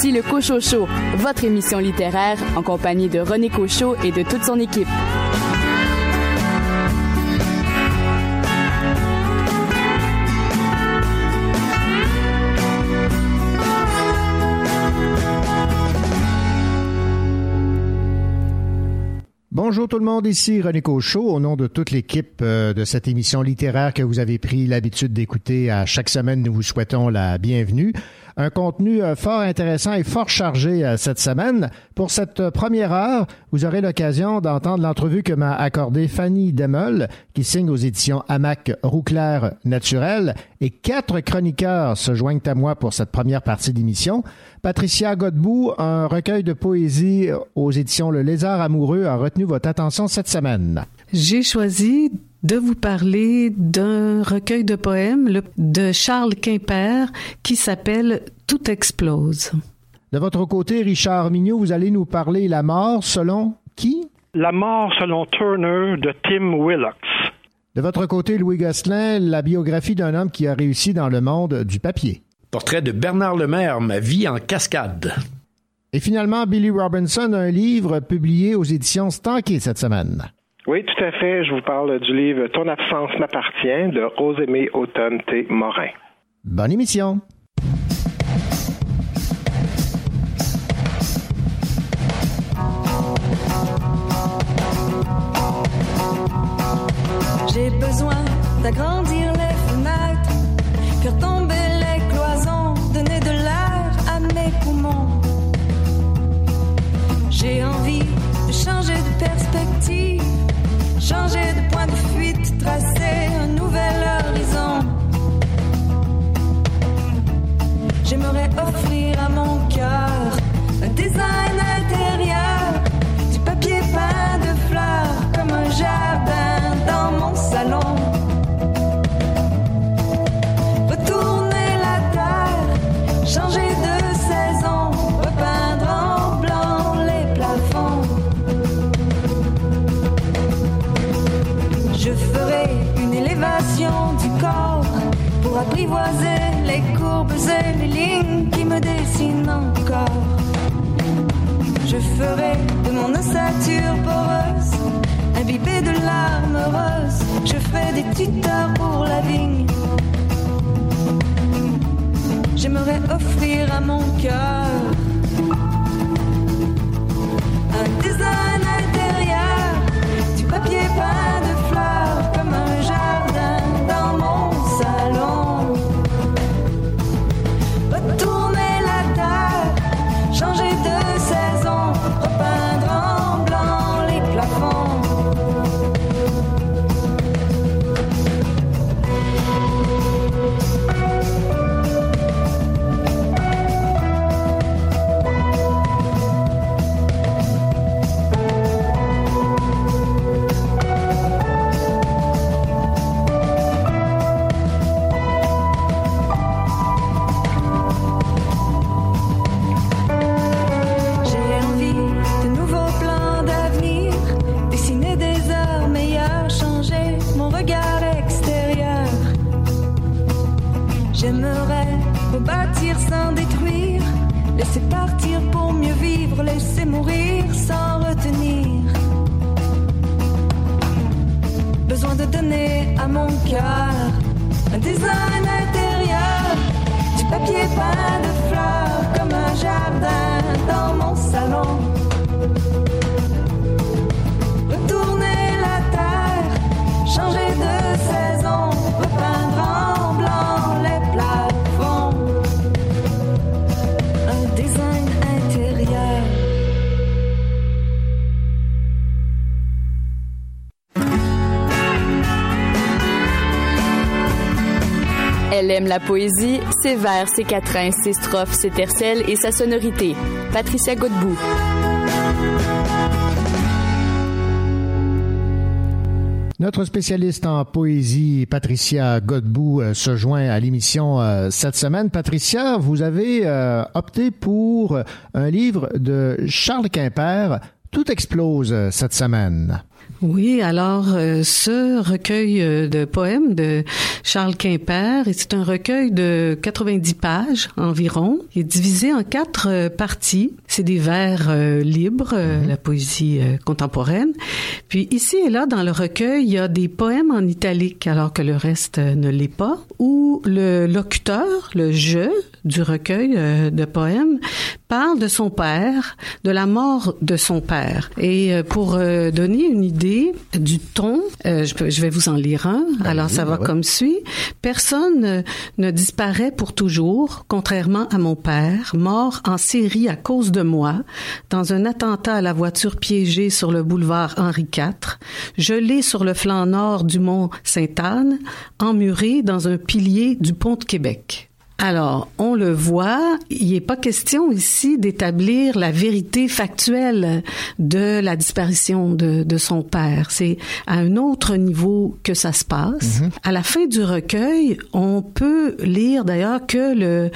Voici le Cochocho, votre émission littéraire en compagnie de René Cochot et de toute son équipe. Bonjour tout le monde, ici René Cochot, au nom de toute l'équipe euh, de cette émission littéraire que vous avez pris l'habitude d'écouter à chaque semaine. Nous vous souhaitons la bienvenue. Un contenu euh, fort intéressant et fort chargé euh, cette semaine. Pour cette première heure, vous aurez l'occasion d'entendre l'entrevue que m'a accordée Fanny Demel, qui signe aux éditions Hamac Rouclair Naturel, et quatre chroniqueurs se joignent à moi pour cette première partie d'émission. Patricia Godbout, un recueil de poésie aux éditions Le Lézard Amoureux a retenu votre attention cette semaine. J'ai choisi de vous parler d'un recueil de poèmes de Charles Quimper qui s'appelle Tout explose. De votre côté, Richard Mignot, vous allez nous parler La mort selon qui? La mort selon Turner de Tim Willocks. De votre côté, Louis Gosselin, la biographie d'un homme qui a réussi dans le monde du papier. Portrait de Bernard Lemaire, Ma vie en cascade. Et finalement, Billy Robinson, un livre publié aux éditions Stanké cette semaine. Oui, tout à fait. Je vous parle du livre Ton absence m'appartient de Rosemée Automne T. Morin. Bonne émission. J'ai besoin d'agrandir les fenêtres, faire tomber les cloisons, donner de l'air à mes poumons. J'ai envie dans mon salon. Retourner la terre, changer de saison, repeindre en blanc les plafonds. Je ferai une élévation du corps pour apprivoiser les courbes et les lignes qui me dessinent encore. Je ferai de mon ossature poreuse, imbibée de larmes roses, je ferai des tuteurs pour la vigne. J'aimerais offrir à mon cœur un design la poésie, ses vers, ses quatrains, ses strophes, ses tercelles et sa sonorité. Patricia Godbout. Notre spécialiste en poésie, Patricia Godbout, euh, se joint à l'émission euh, cette semaine. Patricia, vous avez euh, opté pour un livre de Charles Quimper, Tout explose cette semaine. Oui, alors euh, ce recueil euh, de poèmes de Charles Quimper, c'est un recueil de 90 pages environ. Il est divisé en quatre euh, parties. C'est des vers libres, la poésie contemporaine. Puis ici et là, dans le recueil, il y a des poèmes en italique, alors que le reste ne l'est pas, où le locuteur, le je du recueil de poèmes, parle de son père, de la mort de son père. Et pour donner une idée du ton. Euh, je, vais vous en lire un. Alors, ça va comme suit. Personne ne disparaît pour toujours, contrairement à mon père, mort en série à cause de moi, dans un attentat à la voiture piégée sur le boulevard Henri IV, gelé sur le flanc nord du mont Sainte-Anne, emmuré dans un pilier du pont de Québec. Alors, on le voit, il n'est pas question ici d'établir la vérité factuelle de la disparition de, de son père. C'est à un autre niveau que ça se passe. Mhm. À la fin du recueil, on peut lire d'ailleurs que le,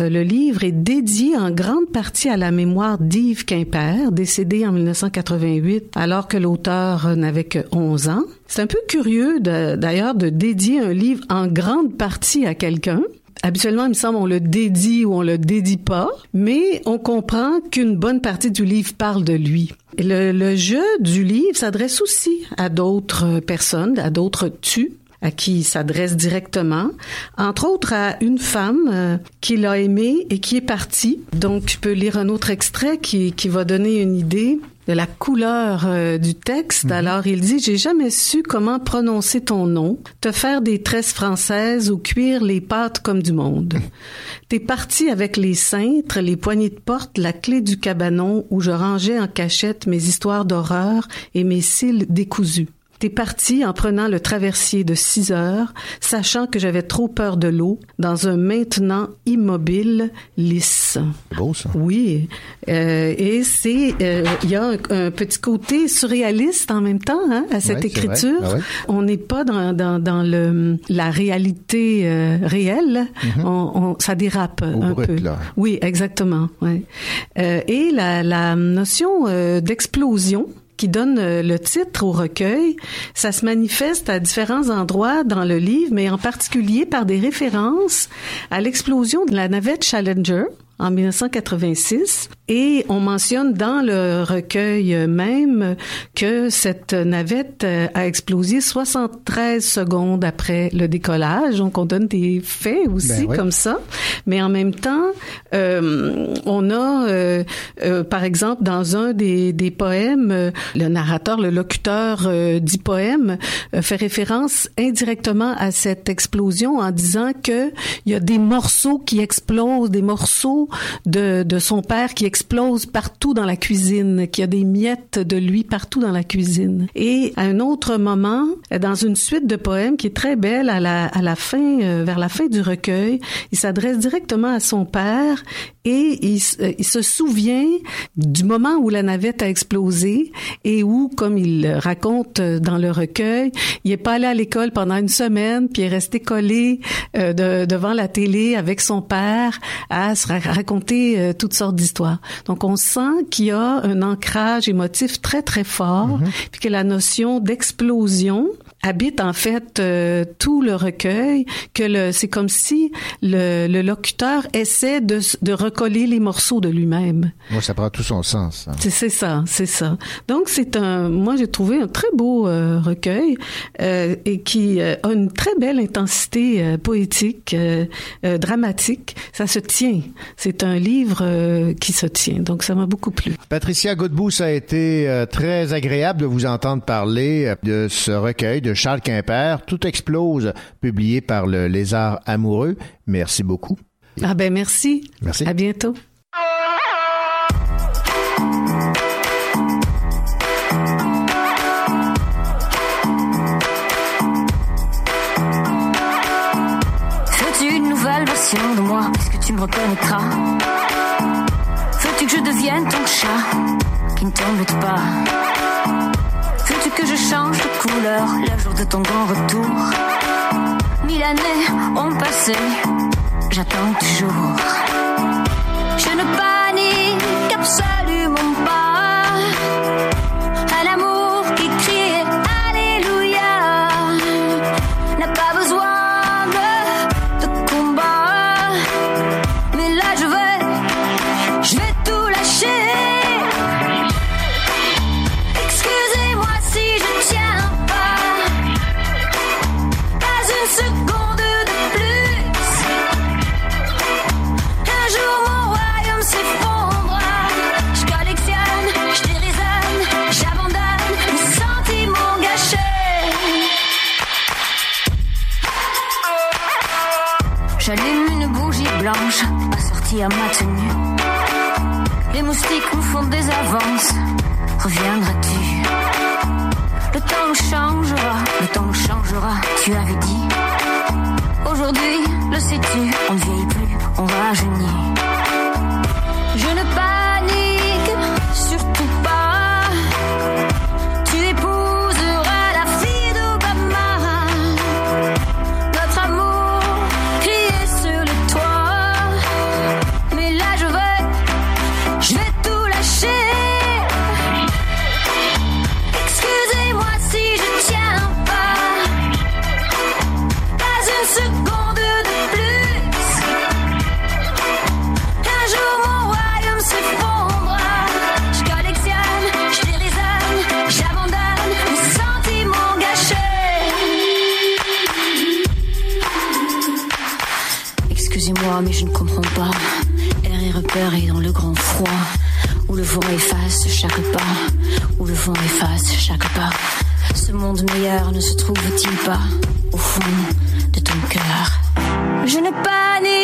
euh, le livre est dédié en grande partie à la mémoire d'Yves Quimper, décédé en 1988 alors que l'auteur n'avait que 11 ans. C'est un peu curieux d'ailleurs de dédier un livre en grande partie à quelqu'un Habituellement, il me semble, on le dédie ou on le dédie pas, mais on comprend qu'une bonne partie du livre parle de lui. Le, le jeu du livre s'adresse aussi à d'autres personnes, à d'autres tu à qui il s'adresse directement, entre autres à une femme euh, qu'il a aimée et qui est partie. Donc, je peux lire un autre extrait qui, qui va donner une idée de la couleur euh, du texte. Mhm. Alors il dit j'ai jamais su comment prononcer ton nom, te faire des tresses françaises ou cuire les pâtes comme du monde. T'es parti avec les cintres, les poignées de porte, la clé du cabanon où je rangeais en cachette mes histoires d'horreur et mes cils décousus. T'es parti en prenant le traversier de six heures, sachant que j'avais trop peur de l'eau, dans un maintenant immobile, lisse. Beau ça. Oui, euh, et c'est euh, il y a un, petit côté surréaliste en même temps hein, à cette écriture. Ah on n'est pas dans, dans, dans, le la réalité euh, réelle. Mm-hmm. on, on, ça dérape un peu. Là. Oui, exactement. Ouais. Euh, et la, la notion d'explosion qui donne euh, le titre au recueil, ça se manifeste à différents endroits dans le livre, mais en particulier par des références à l'explosion de la navette Challenger en 1986 et on mentionne dans le recueil même que cette navette euh, a explosé 73 secondes après le décollage. Donc on donne des faits aussi ben comme ça. Mais en même temps, euh, on a, euh, euh, par exemple, dans un des, des poèmes, le narrateur, le locuteur dit poème fait référence indirectement à cette explosion en disant que il y a des morceaux qui explosent, des morceaux de, de son père qui explose partout dans la cuisine, qu'il y a des miettes de lui partout dans la cuisine. Et à un autre moment, dans une suite de poèmes qui est très belle à la, à la fin, euh, vers la fin du recueil, il s'adresse directement à son père et il, euh, il, se souvient du moment où la navette a explosé et où, comme il raconte dans le recueil, il est pas allé à l'école pendant une semaine, puis il est resté collé euh, de, devant la télé avec son père à se raconter toutes sortes d'histoires. Donc on sent qu'il y a un ancrage émotif très très fort, mhm. puis que la notion d'explosion habite en fait euh, tout le recueil, que le, c'est comme si le, le locuteur essaie de, de, recoller les morceaux de lui-même. Moi, ça prend tout son sens. Hein. C'est, ça, c'est ça. Donc c'est un, moi j'ai trouvé un très beau euh, recueil euh, et qui a une très belle intensité poétique, dramatique. Ça se tient. C'est un livre qui se tient. Donc ça m'a beaucoup plu. Patricia Godbout, ça a été très agréable de vous entendre parler de ce recueil de Charles Quimper, Tout explose, publié par le Lézard amoureux. Merci beaucoup. Ah ben merci. Merci. À bientôt. Fais-tu une nouvelle version de moi? Est-ce que tu me reconnaîtras? Veux-tu que je devienne ton chat qui ne t'embête pas? Que je change de couleur le jour de ton grand retour Mille années ont passé, j'attends toujours. Je ne panique absolument mélange, assorti à ma tenue. Les moustiques me font des avances, reviendras-tu? Le temps changera, le temps changera, tu avais dit. Aujourd'hui, le sais-tu, on ne vieillit plus, on rajeunit. Pas. Air et repéré dans le grand froid. Où le vent efface chaque pas. Où le vent efface chaque pas. Ce monde meilleur ne se trouve-t-il pas au fond de ton cœur? Je ne panique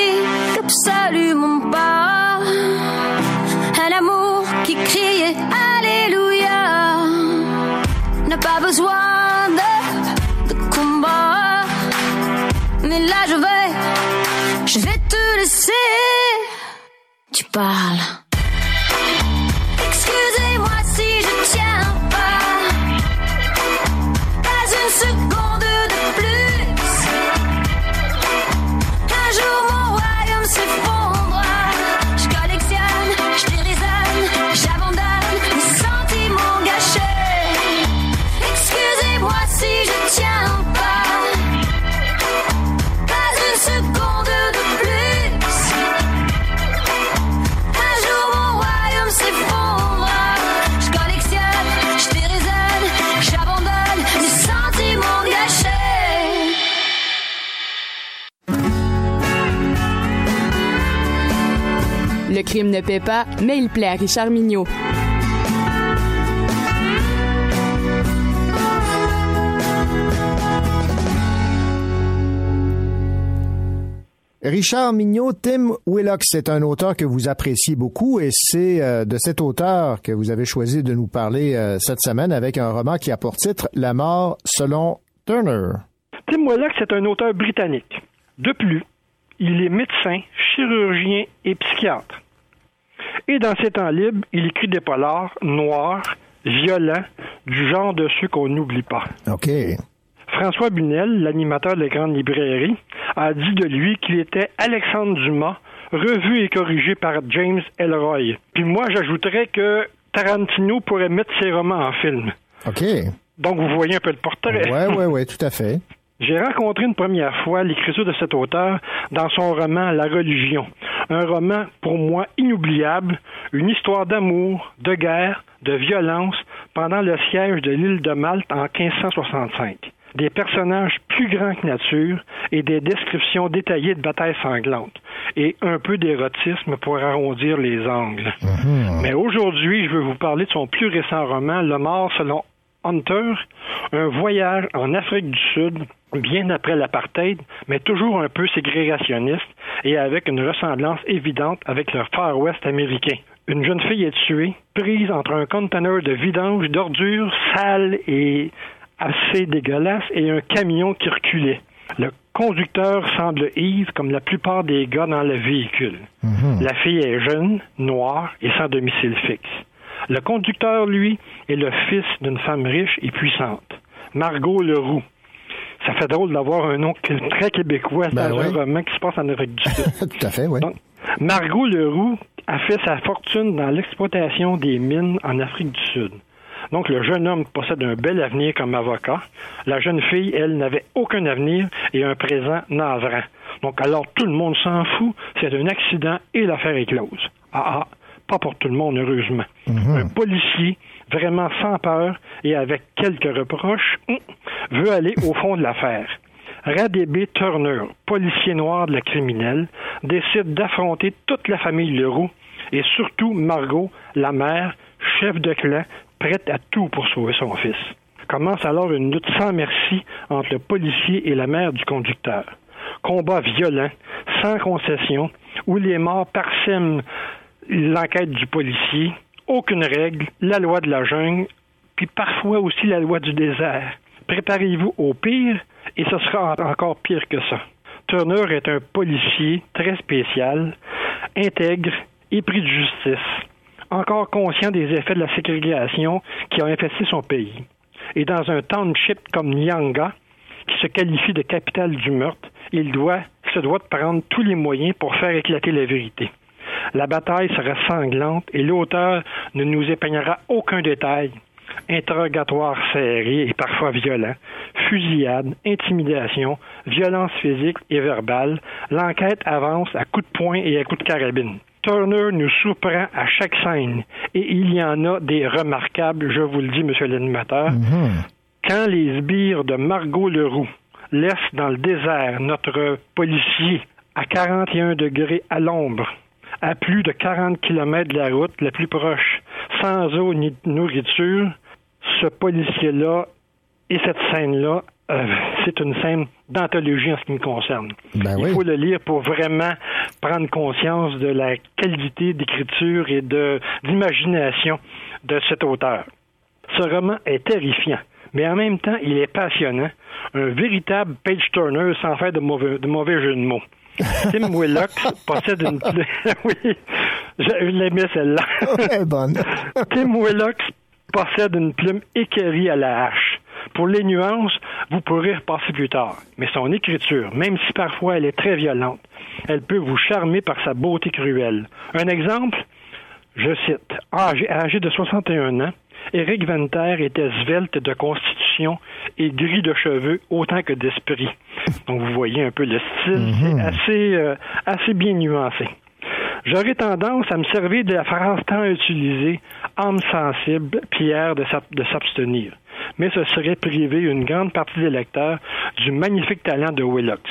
Paie pas, mais il plaît à Richard Mignot. Richard Mignot, Tim Willock, c'est un auteur que vous appréciez beaucoup et c'est euh, de cet auteur que vous avez choisi de nous parler euh, cette semaine avec un roman qui a pour titre La mort selon Turner. Tim Willock, c'est un auteur britannique. De plus, il est médecin, chirurgien et psychiatre. Et dans ses temps libres, il écrit des polars noirs, violents, du genre de ceux qu'on n'oublie pas. OK. François Bunel, l'animateur de la grande librairie, a dit de lui qu'il était Alexandre Dumas, revu et corrigé par James Elroy. Puis moi, j'ajouterais que Tarantino pourrait mettre ses romans en film. OK. Donc, vous voyez un peu le portrait. Ouais, ouais, ouais, tout à fait. J'ai rencontré une première fois l'écriture de cet auteur dans son roman La religion. Un roman pour moi inoubliable, une histoire d'amour, de guerre, de violence pendant le siège de l'île de Malte en 1565. Des personnages plus grands que nature et des descriptions détaillées de batailles sanglantes. Et un peu d'érotisme pour arrondir les angles. Mais aujourd'hui, je veux vous parler de son plus récent roman, Le mort selon Hunter, un voyage en Afrique du Sud, bien après l'apartheid, mais toujours un peu ségrégationniste et avec une ressemblance évidente avec le Far West américain. Une jeune fille est tuée, prise entre un conteneur de vidange d'ordures sales et assez dégueulasse et un camion qui reculait. Le conducteur semble ivre comme la plupart des gars dans le véhicule. La fille est jeune, noire et sans domicile fixe. Le conducteur, lui, est le fils d'une femme riche et puissante, Margot Leroux. Ça fait drôle d'avoir un nom très québécois Ben dans oui. un roman qui se passe en Afrique du Sud. tout à fait, oui. Donc, Margot Leroux a fait sa fortune dans l'exploitation des mines en Afrique du Sud. Donc, le jeune homme possède un bel avenir comme avocat. La jeune fille, elle, n'avait aucun avenir et un présent navrant. Donc, alors, tout le monde s'en fout. C'est un accident et l'affaire est close. Ah, ah, pas pour tout le monde, heureusement. Un policier, vraiment sans peur et avec quelques reproches, hum, veut aller au fond de l'affaire. Radébé Turner, policier noir de la criminelle, décide d'affronter toute la famille Leroux et surtout Margot, la mère, chef de clan, prête à tout pour sauver son fils. Commence alors une lutte sans merci entre le policier et la mère du conducteur. Combat violent, sans concession, où les morts parsèment l'enquête du policier. aucune règle, la loi de la jungle, puis parfois aussi la loi du désert. Préparez-vous au pire et ce sera encore pire que ça. Turner est un policier très spécial, intègre, épris de justice, encore conscient des effets de la ségrégation qui ont infesté son pays. Et dans un township comme Nyanga, qui se qualifie de capitale du meurtre, il doit, se doit de prendre tous les moyens pour faire éclater la vérité. La bataille sera sanglante et l'auteur ne nous épargnera aucun détail. Interrogatoire serré et parfois violent, fusillade, intimidation, violence physique et verbale, l'enquête avance à coups de poing et à coups de carabine. Turner nous surprend à chaque scène et il y en a des remarquables, je vous le dis, monsieur l'animateur. Quand les sbires de Margot Leroux laissent dans le désert notre policier à 41 degrés à l'ombre, à plus de 40 kilomètres de la route la plus proche, sans eau ni nourriture, ce policier-là et cette scène-là, euh, c'est une scène d'anthologie en ce qui me concerne. Ben Il oui. faut le lire pour vraiment prendre conscience de la qualité d'écriture et de d'imagination de cet auteur. Ce roman est terrifiant, mais en même temps, il est passionnant, un véritable page turner sans faire de mauvais, de mauvais jeu de mots. Tim Willox possède une plume. oui, je l'aimais celle-là. Bonne. Tim Willox possède une plume équerrie à la hache. Pour les nuances, vous pourrez repasser plus tard. Mais son écriture, même si parfois elle est très violente, elle peut vous charmer par sa beauté cruelle. Un exemple, je cite, âgé, âgé de 61 ans, Éric Venter était svelte de constitution et gris de cheveux autant que d'esprit. Donc vous voyez un peu le style, c'est assez, euh, assez bien nuancé. J'aurais tendance à me servir de la phrase tant utilisée, âme sensible, pierre de s'abstenir. Mais ce serait priver une grande partie des lecteurs du magnifique talent de Willox.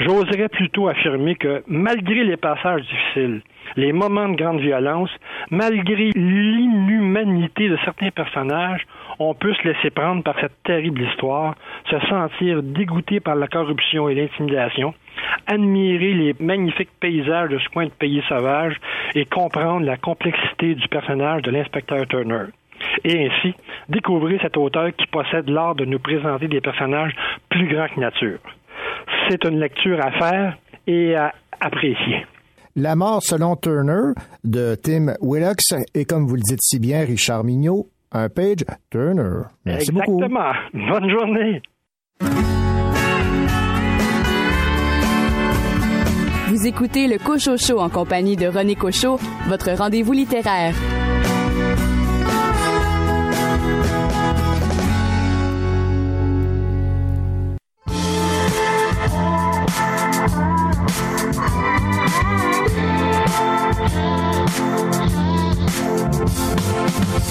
J'oserais plutôt affirmer que, malgré les passages difficiles, les moments de grande violence, malgré de certains personnages, on peut se laisser prendre par cette terrible histoire, se sentir dégoûté par la corruption et l'intimidation, admirer les magnifiques paysages de ce coin de pays sauvage et comprendre la complexité du personnage de l'inspecteur Turner. Et ainsi, découvrir cet auteur qui possède l'art de nous présenter des personnages plus grands que nature. C'est une lecture à faire et à apprécier. La mort selon Turner de Tim Willox et comme vous le dites si bien, Richard Mignot, un page Turner. Merci beaucoup. Exactement. Bonne journée. Vous écoutez le Cocho Show en compagnie de René Cocho, votre rendez-vous littéraire.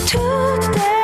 Toutes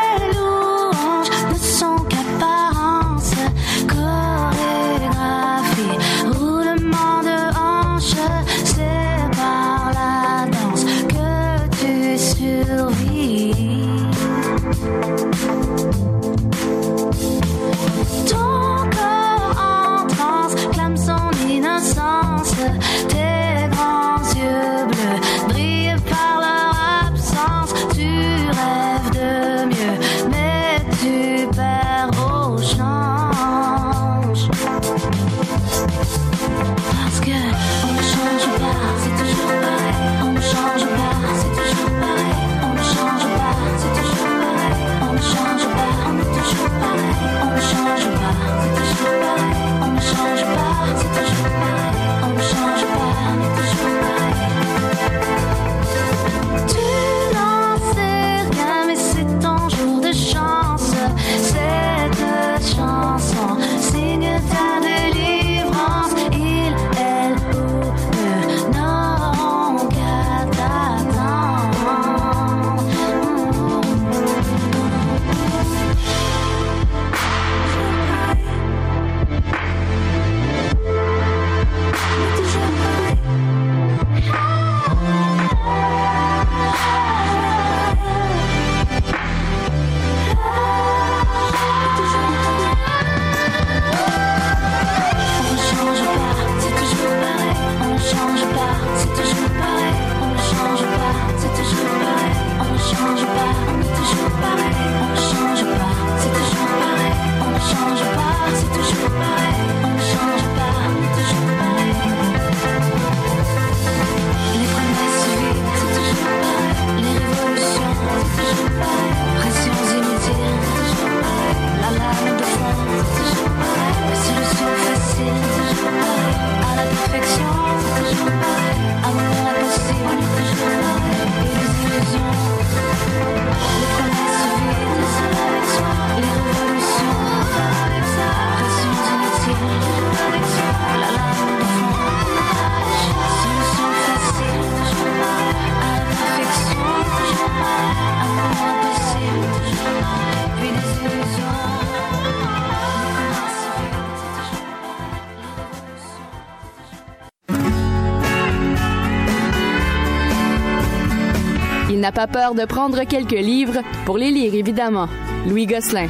n'a pas peur de prendre quelques livres pour les lire, évidemment. Louis Gosselin.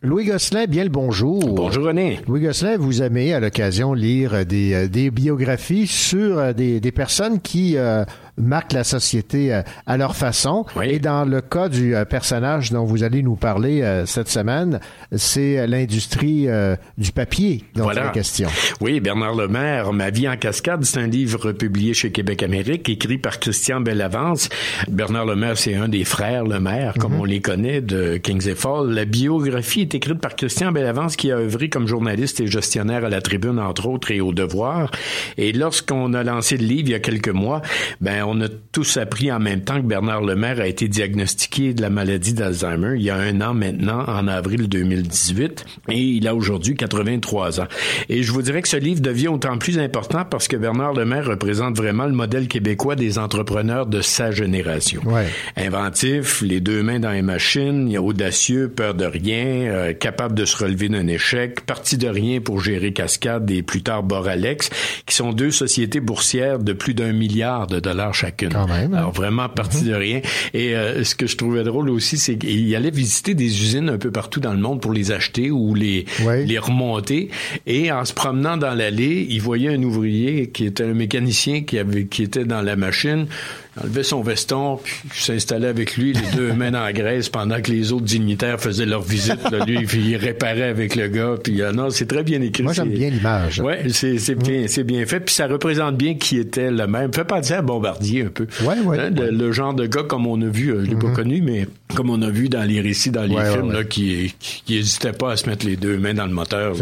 Louis Gosselin, bien le bonjour. Bonjour René. Louis Gosselin, vous aimez à l'occasion lire des, euh, des biographies sur euh, des, des personnes qui euh, marquent la société euh, à leur façon. Oui. Et dans le cas du euh, personnage dont vous allez nous parler euh, cette semaine, c'est l'industrie euh, du papier dont il est question. Oui, Bernard Lemaire, Ma vie en cascade, c'est un livre publié chez Québec Amérique, écrit par Christian Bellavance. Bernard Lemaire, c'est un des frères Lemaire, comme on les connaît, de Kings et Fall. La biographie est écrite par Christian Bellavance, qui a œuvré comme journaliste et gestionnaire à la Tribune, entre autres, et au Devoir. Et lorsqu'on a lancé le livre il y a quelques mois, ben, on a tous appris en même temps que Bernard Lemaire a été diagnostiqué de la maladie d'Alzheimer il y a un an maintenant, en avril 2018, et il a aujourd'hui 83 ans. Et je vous dirais que ce livre devient autant plus important parce que Bernard Lemaire représente vraiment le modèle québécois des entrepreneurs de sa génération. Ouais. Inventif, les deux mains dans les machines, audacieux, peur de rien, euh, capable de se relever d'un échec, parti de rien pour gérer Cascade et plus tard Boralex, qui sont deux sociétés boursières de plus d'un milliard de dollars chacune. Quand même, hein? Alors vraiment parti de rien. Et euh, ce que je trouvais drôle aussi, c'est qu'il allait visiter des usines un peu partout dans le monde pour les acheter ou les, Ouais. les remonter. Et en se promenant dans l'allée, il voyait un ouvrier qui était un mécanicien qui avait qui était dans la machine enlevait son veston, puis s'installait avec lui, les deux mains dans la graisse, pendant que les autres dignitaires faisaient leur visite. Là, lui, puis il réparait avec le gars. Puis euh, non, c'est très bien écrit. Moi, j'aime bien l'image. Ouais, c'est c'est bien, c'est bien fait. Puis ça représente bien qui était le même. Fait penser à Bombardier un peu. Ouais, ouais, Hein, le, ouais. le genre de gars comme on a vu, euh, je l'ai pas connu, mais comme on a vu dans les récits, dans les Ouais, films, ouais, là, qui, qui, qui hésitait pas à se mettre les deux mains dans le moteur.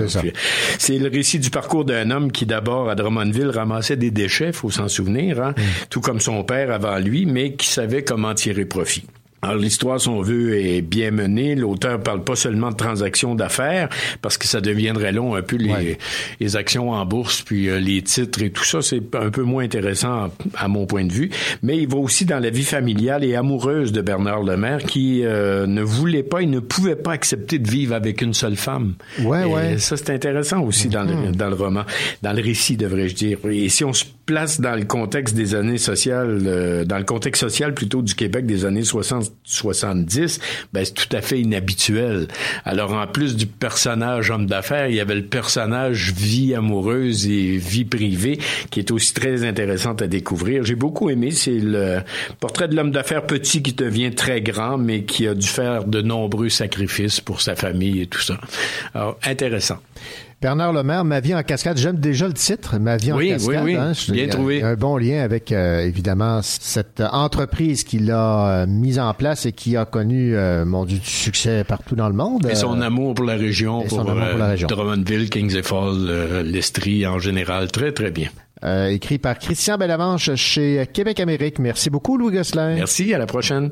C'est le récit du parcours d'un homme qui d'abord à Drummondville ramassait des déchets, faut s'en souvenir, hein, Mm. tout comme son père avant lui, mais qui savait comment tirer profit. Alors l'histoire, si on veut, est bien menée. L'auteur parle pas seulement de transactions d'affaires, parce que ça deviendrait long un peu les, Ouais. les actions en bourse, puis euh, les titres et tout ça, c'est un peu moins intéressant à mon point de vue. Mais il va aussi dans la vie familiale et amoureuse de Bernard Lemaire, qui euh, ne voulait pas, il ne pouvait pas accepter de vivre avec une seule femme. Ouais, Et ouais. Ça, c'est intéressant aussi dans, le, dans le roman, dans le récit, devrais-je dire. Et si on se place dans le contexte des années sociales, euh, dans le contexte social plutôt du Québec des années 60-70, ben c'est tout à fait inhabituel. Alors en plus du personnage homme d'affaires, il y avait le personnage vie amoureuse et vie privée qui est aussi très intéressante à découvrir. J'ai beaucoup aimé, c'est le portrait de l'homme d'affaires petit qui devient très grand, mais qui a dû faire de nombreux sacrifices pour sa famille et tout ça. Alors intéressant. Bernard Lemaire, Ma vie en cascade. J'aime déjà le titre, Ma vie en cascade. oui, oui. hein. Je- Bien il y a- trouvé. il y a Un bon lien avec, euh, évidemment, cette entreprise qu'il a euh, mise en place et qui a connu, euh, mon Dieu, du succès partout dans le monde. Et son Euh, amour pour la région, pour, son amour pour la euh, région. Drummondville, Kings et Fall, euh, l'Estrie en général, très très bien. euh, écrit par Christian Bellavanche chez Québec Amérique. Merci beaucoup, Louis Gosselin. Merci, à la prochaine.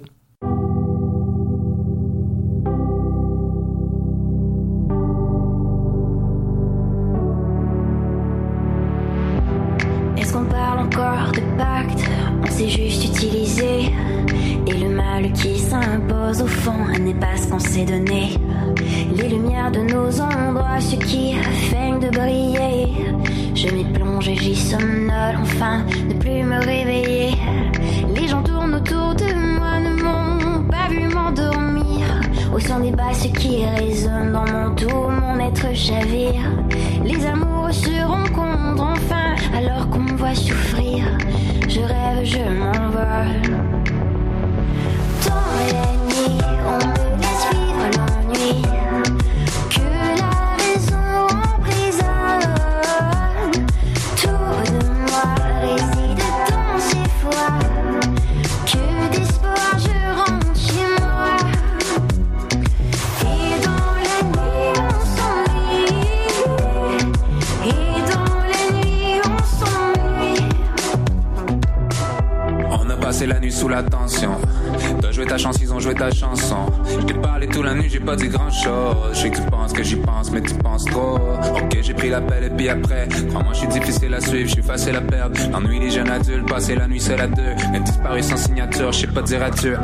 Je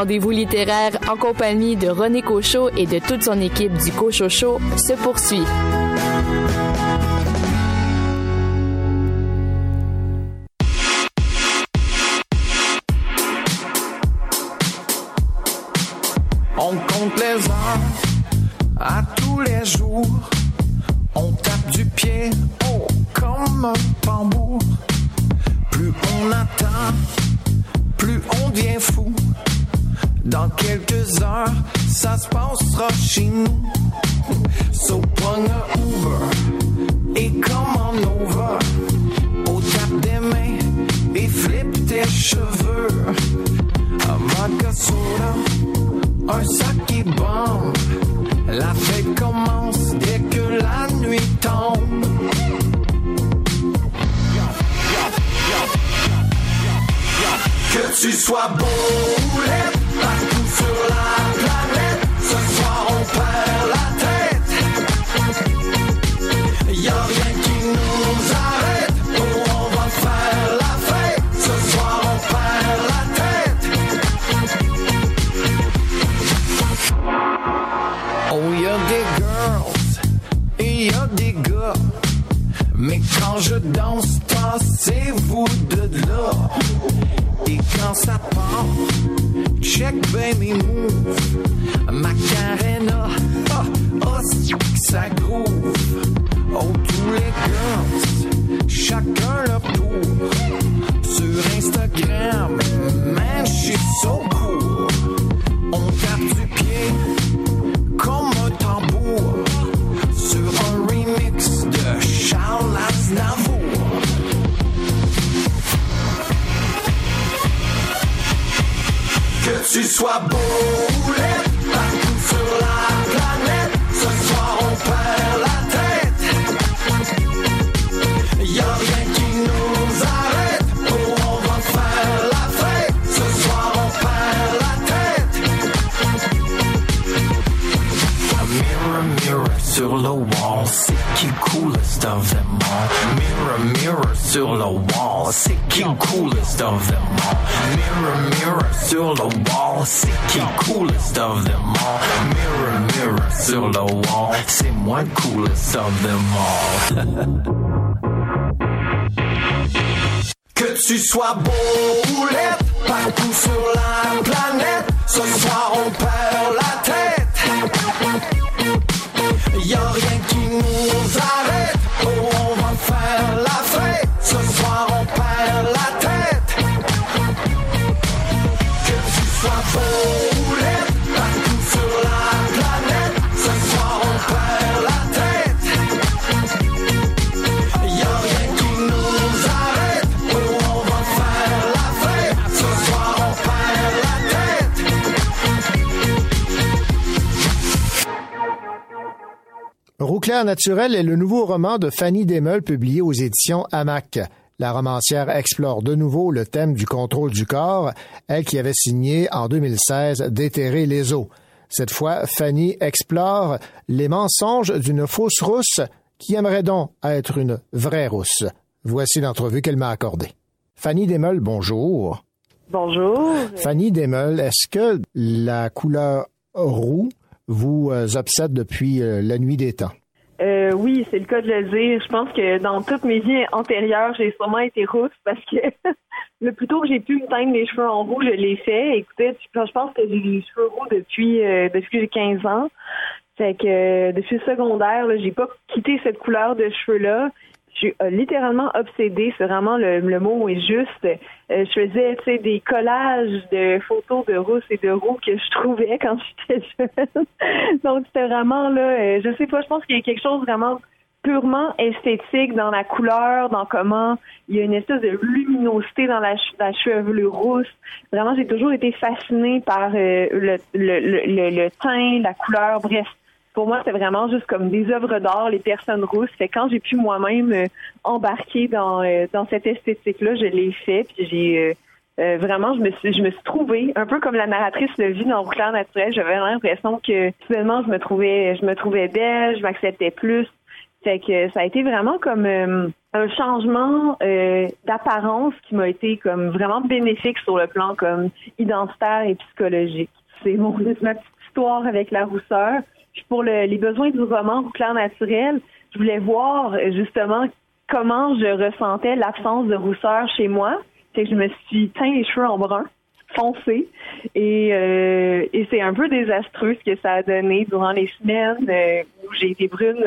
rendez-vous littéraire en compagnie de René Cochot et de toute son équipe du Cochot Show se poursuit. On compte les heures à tous les jours. On tape du pied, oh, comme un tambour. Plus on attend, plus on devient fou. Dans quelques heures, ça se passera chez nous. So prends un Uber et commande over. Au tape des mains et flippe tes cheveux. Un vodka soda un sac qui bombe. La fête commence dès que la nuit tombe. Que tu sois beau ou laid, partout sur la planète, ce soir on perd la tête. Y'a rien qui nous arrête, oh on va faire la fête, ce soir on perd la tête. Oh, y a des girls et y a des gars. Mais quand je danse, tassez-vous de là. Quand ça part, check mes moves. Macarena, oh, que ça groove. Oh, tous les girls, chacun leur tour. Sur Instagram, man, je suis so cool. On tape du pied tu sois beau ou laid, partout sur la planète, ce soir on perd la tête. Y'a rien qui nous arrête, oh on va faire la fête, ce soir on perd la tête. Mirror, mirror sur le wall, c'est qui le coolest sur le wall, c'est qui le coolest of them all? Mirror, mirror sur le wall, c'est qui le coolest of them all? Mirror, mirror sur le wall, c'est moi le coolest of them all. Que tu sois beau ou laid, partout sur la planète, ce soir on perd la tête. Y a rien qui nous arrête, Rouclair naturel est le nouveau roman de Fanny Desmeules publié aux éditions Hamac. La romancière explore de nouveau le thème du contrôle du corps, elle qui avait signé en 2016 Déterrer les os. Cette fois, Fanny explore les mensonges d'une fausse rousse qui aimerait donc être une vraie rousse. Voici l'entrevue qu'elle m'a accordée. Fanny Desmeules, bonjour. Bonjour. Fanny Desmeules, est-ce que la couleur roux vous euh, obsède depuis euh, la nuit des temps? Euh, oui, c'est le cas de le dire. Je pense que dans toutes mes vies antérieures, j'ai sûrement été rousse parce que le plus tôt que j'ai pu me teindre les cheveux en roux, je l'ai fait. Écoutez, je pense que j'ai les cheveux roux depuis euh, depuis que j'ai 15 ans. Fait que euh, depuis le secondaire, j'ai pas quitté cette couleur de cheveux-là. Je suis euh, littéralement obsédée, c'est vraiment le, le mot est juste. Euh, je faisais tu sais, des collages de photos de rousses et de roux que je trouvais quand j'étais jeune. Donc c'était vraiment là, euh, je sais pas, je pense qu'il y a quelque chose vraiment purement esthétique dans la couleur, dans comment il y a une espèce de luminosité dans la, che- la chevelure rousse. Vraiment, j'ai toujours été fascinée par le, le teint, la couleur, bref. Pour moi, c'est vraiment juste comme des œuvres d'art, les personnes rousses. Fait quand j'ai pu moi-même euh, embarquer dans, euh, dans cette esthétique-là, je l'ai fait. Puis j'ai euh, vraiment, je me suis, je me suis trouvée un peu comme la narratrice le vit dans Rouclair naturel. J'avais l'impression que finalement, je me trouvais, je me trouvais belle, je m'acceptais plus. Fait que ça a été vraiment comme un changement d'apparence qui m'a été comme vraiment bénéfique sur le plan comme identitaire et psychologique. C'est mon ma petite histoire avec la rousseur. Pour le- les besoins du roman Rouclair naturel, je voulais voir euh, justement comment je ressentais l'absence de rousseur chez moi. Fait que je me suis teint les cheveux en brun foncé et, euh, et c'est un peu désastreux ce que ça a donné durant les semaines euh, où j'ai été brune.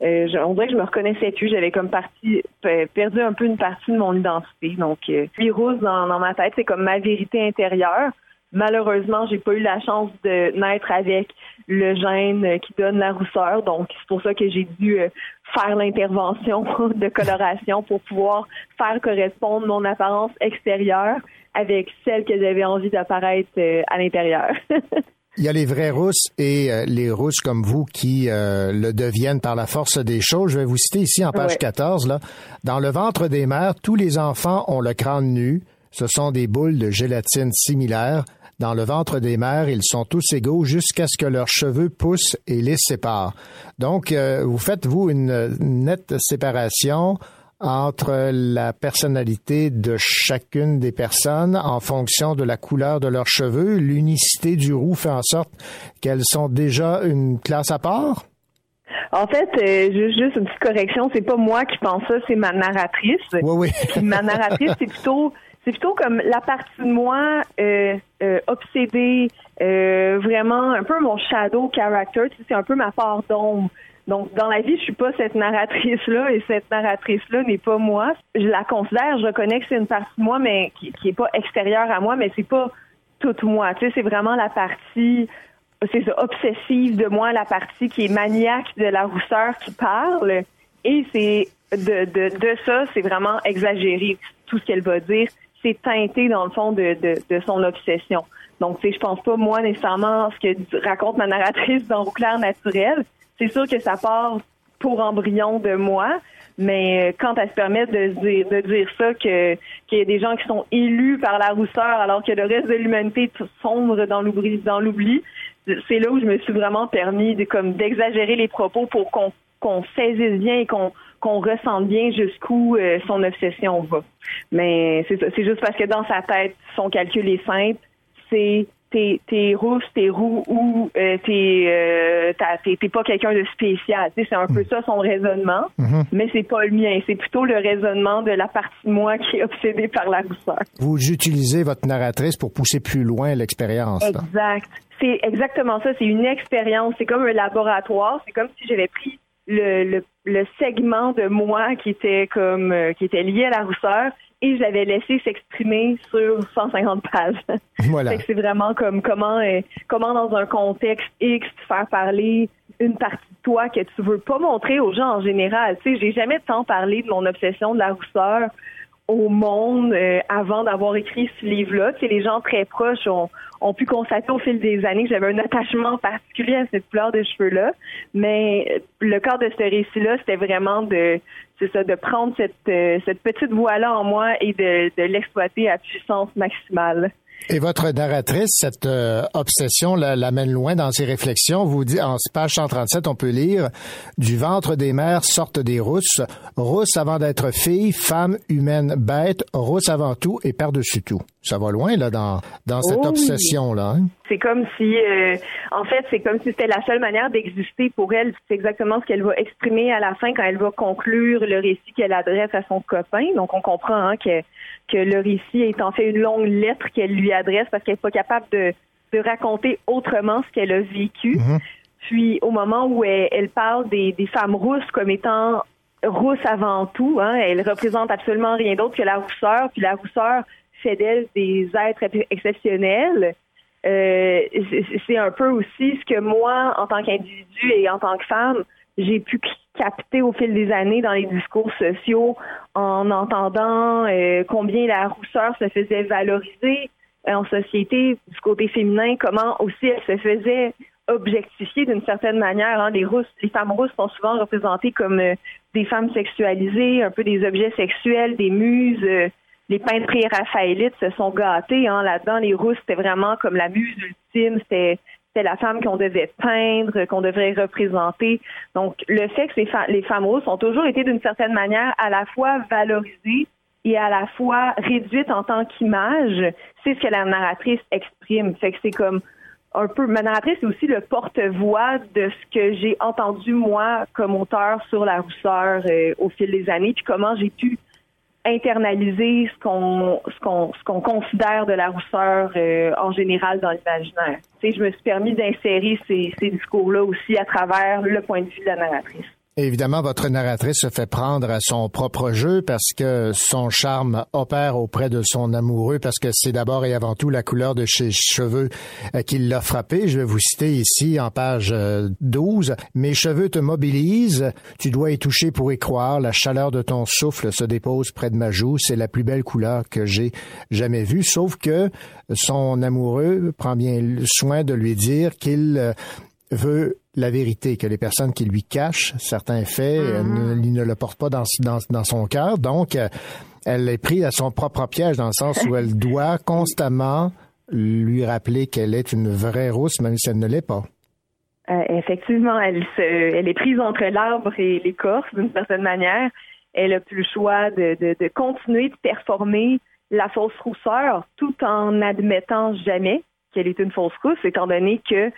on dirait que je me reconnaissais plus. J'avais comme perdu un peu une partie de mon identité. Donc, puis dans, dans ma tête, c'est comme ma vérité intérieure. Malheureusement, j'ai pas eu la chance de naître avec le gène qui donne la rousseur. Donc, c'est pour ça que j'ai dû euh, faire l'intervention de coloration pour pouvoir faire correspondre mon apparence extérieure avec celle que j'avais envie d'apparaître euh, à l'intérieur. Il y a les vraies rousses et euh, les rousses comme vous qui euh, le deviennent par la force des choses. Je vais vous citer ici en page Ouais. 14. Là. Dans le ventre des mères, tous les enfants ont le crâne nu. Ce sont des boules de gélatine similaires. Dans le ventre des mères, ils sont tous égaux jusqu'à ce que leurs cheveux poussent et les séparent. Donc, euh, vous faites, vous, une nette séparation entre la personnalité de chacune des personnes en fonction de la couleur de leurs cheveux. L'unicité du roux fait en sorte qu'elles sont déjà une classe à part? En fait, euh, juste, juste une petite correction, c'est pas moi qui pense ça, c'est ma narratrice. Oui, oui. Ma narratrice, c'est plutôt c'est plutôt comme la partie de moi euh, euh, obsédée, euh, vraiment un peu mon shadow character, tu sais, c'est un peu ma part d'ombre. Donc dans la vie, je suis pas cette narratrice là et cette narratrice là n'est pas moi. Je la considère, je reconnais que c'est une partie de moi mais qui, qui est pas extérieure à moi, mais c'est pas toute moi, tu sais, c'est vraiment la partie c'est obsessive de moi, la partie qui est maniaque de la rousseur qui parle. Et c'est de, de, de ça, c'est vraiment exagéré. Tout ce qu'elle va dire, c'est teinté dans le fond de, de, son obsession. Donc, tu sais, je pense pas, moi, nécessairement, ce que raconte ma narratrice dans Rouclair naturel. C'est sûr que ça part pour embryon de moi, mais euh, quand elle se permet de dire, ça, qu'il y a des gens qui sont élus par la rousseur alors que le reste de l'humanité sombre dans l'oubli, dans l'oubli, c'est là où je me suis vraiment permis de comme d'exagérer les propos pour qu'on qu'on saisisse bien et qu'on qu'on ressente bien jusqu'où euh, son obsession va. Mais c'est ça, c'est juste parce que dans sa tête, son calcul est simple, c'est t'es t'es rousse, t'es roux ou euh, t'es euh, t'as- t'es t'es pas quelqu'un de spécial. C'est un peu ça son raisonnement, Mhm. mais c'est pas le mien. C'est plutôt le raisonnement de la partie de moi qui est obsédée par la rousseur. Vous utilisez votre narratrice pour pousser plus loin l'expérience. là. Exact. C'est exactement ça. C'est une expérience. C'est comme un laboratoire. C'est comme si j'avais pris le, le, le segment de moi qui était comme euh, qui était lié à la rousseur et je l'avais laissé s'exprimer sur 150 pages. Voilà. C'est vraiment comme comment euh, comment dans un contexte X faire parler une partie de toi que tu veux pas montrer aux gens en général. Tu sais, j'ai jamais tant parlé de mon obsession de la rousseur au monde euh, avant d'avoir écrit ce livre-là. Tu sais, les gens très proches ont, ont pu constater au fil des années que j'avais un attachement particulier à cette couleur de cheveux-là. Mais euh, le corps de ce récit-là, c'était vraiment de c'est ça, de prendre cette, euh, cette petite voix-là en moi et de, de l'exploiter à puissance maximale. Et votre narratrice, cette euh, obsession la- l'amène loin dans ses réflexions. Vous dit en page 137, on peut lire du ventre des mères sortent des rousses, rousses avant d'être filles, femmes humaines bêtes, rousses avant tout et par-dessus tout. Ça va loin là dans dans cette Oh oui. obsession là. hein? C'est comme si, euh, en fait, c'est comme si c'était la seule manière d'exister pour elle. C'est exactement ce qu'elle va exprimer à la fin quand elle va conclure le récit qu'elle adresse à son copain. Donc, on comprend hein, que, que le récit est en fait une longue lettre qu'elle lui adresse parce qu'elle n'est pas capable de, de raconter autrement ce qu'elle a vécu. Puis, au moment où elle, elle parle des, des femmes rousses comme étant rousses avant tout, hein, elle représente absolument rien d'autre que la rousseur. Puis la rousseur fait d'elle des êtres ex- exceptionnels. Euh, c'est un peu aussi ce que moi, en tant qu'individu et en tant que femme, j'ai pu c- capter au fil des années dans les discours sociaux en entendant euh, combien la rousseur se faisait valoriser euh, en société du côté féminin, comment aussi elle se faisait objectifier d'une certaine manière. hein. Les rousses, les femmes rousses sont souvent représentées comme euh, des femmes sexualisées, un peu des objets sexuels, des muses. euh, les peintres pré-raphaélites se sont gâtés hein, là-dedans. Les rousses, c'était vraiment comme la muse ultime. C'était c'était la femme qu'on devait peindre, qu'on devrait représenter. Donc, le fait que les femmes rousses ont toujours été d'une certaine manière à la fois valorisées et à la fois réduites en tant qu'image, c'est ce que la narratrice exprime. Fait que c'est comme un peu ma narratrice est aussi le porte-voix de ce que j'ai entendu moi comme auteur sur la rousseur euh, au fil des années, puis comment j'ai pu internaliser ce qu'on ce qu'on ce qu'on considère de la rousseur euh, en général dans l'imaginaire. Tu sais, je me suis permis d'insérer ces, ces discours-là aussi à travers le point de vue de la narratrice. Évidemment, votre narratrice se fait prendre à son propre jeu parce que son charme opère auprès de son amoureux parce que c'est d'abord et avant tout la couleur de ses cheveux euh, qui l'a frappé. Je vais vous citer ici en page euh, 12. Mes cheveux te mobilisent, tu dois y toucher pour y croire. La chaleur de ton souffle se dépose près de ma joue. C'est la plus belle couleur que j'ai jamais vue. Sauf que son amoureux prend bien soin de lui dire qu'il euh, veut la vérité, que les personnes qui lui cachent certains faits, euh, ne, il ne le porte pas dans, dans, dans son cœur. Donc, euh, elle est prise à son propre piège dans le sens où elle doit constamment lui rappeler qu'elle est une vraie rousse, même si elle ne l'est pas. Euh, effectivement, elle, se, elle est prise entre l'arbre et l'écorce d'une certaine manière. Elle a plus le choix de, de, de continuer de performer la fausse rousseur tout en n'admettant jamais qu'elle est une fausse rousse, étant donné que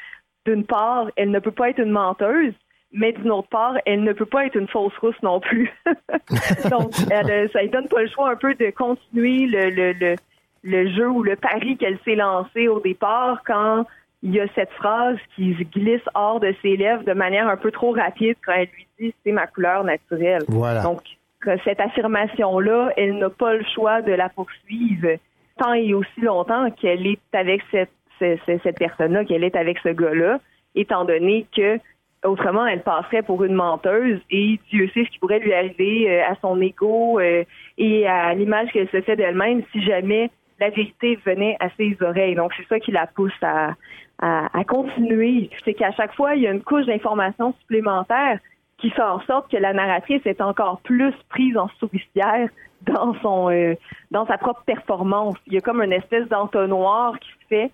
d'une part, elle ne peut pas être une menteuse, mais d'une autre part, elle ne peut pas être une fausse rousse non plus. Donc, elle, euh, ça lui donne pas le choix un peu de continuer le, le, le, le jeu ou le pari qu'elle s'est lancé au départ quand il y a cette phrase qui se glisse hors de ses lèvres de manière un peu trop rapide quand elle lui dit c'est ma couleur naturelle. Voilà. Donc, que cette affirmation-là, elle n'a pas le choix de la poursuivre tant et aussi longtemps qu'elle est avec cette, ce- ce- cette personne-là, qu'elle est avec ce gars-là, étant donné que autrement, elle passerait pour une menteuse et Dieu sait ce qui pourrait lui arriver euh, à son ego euh, et à l'image qu'elle se fait d'elle-même si jamais la vérité venait à ses oreilles. Donc, c'est ça qui la pousse à, à, à continuer. C'est qu'à chaque fois, il y a une couche d'informations supplémentaires qui fait en sorte que la narratrice est encore plus prise en souricière dans son euh, dans sa propre performance. Il y a comme une espèce d'entonnoir qui se fait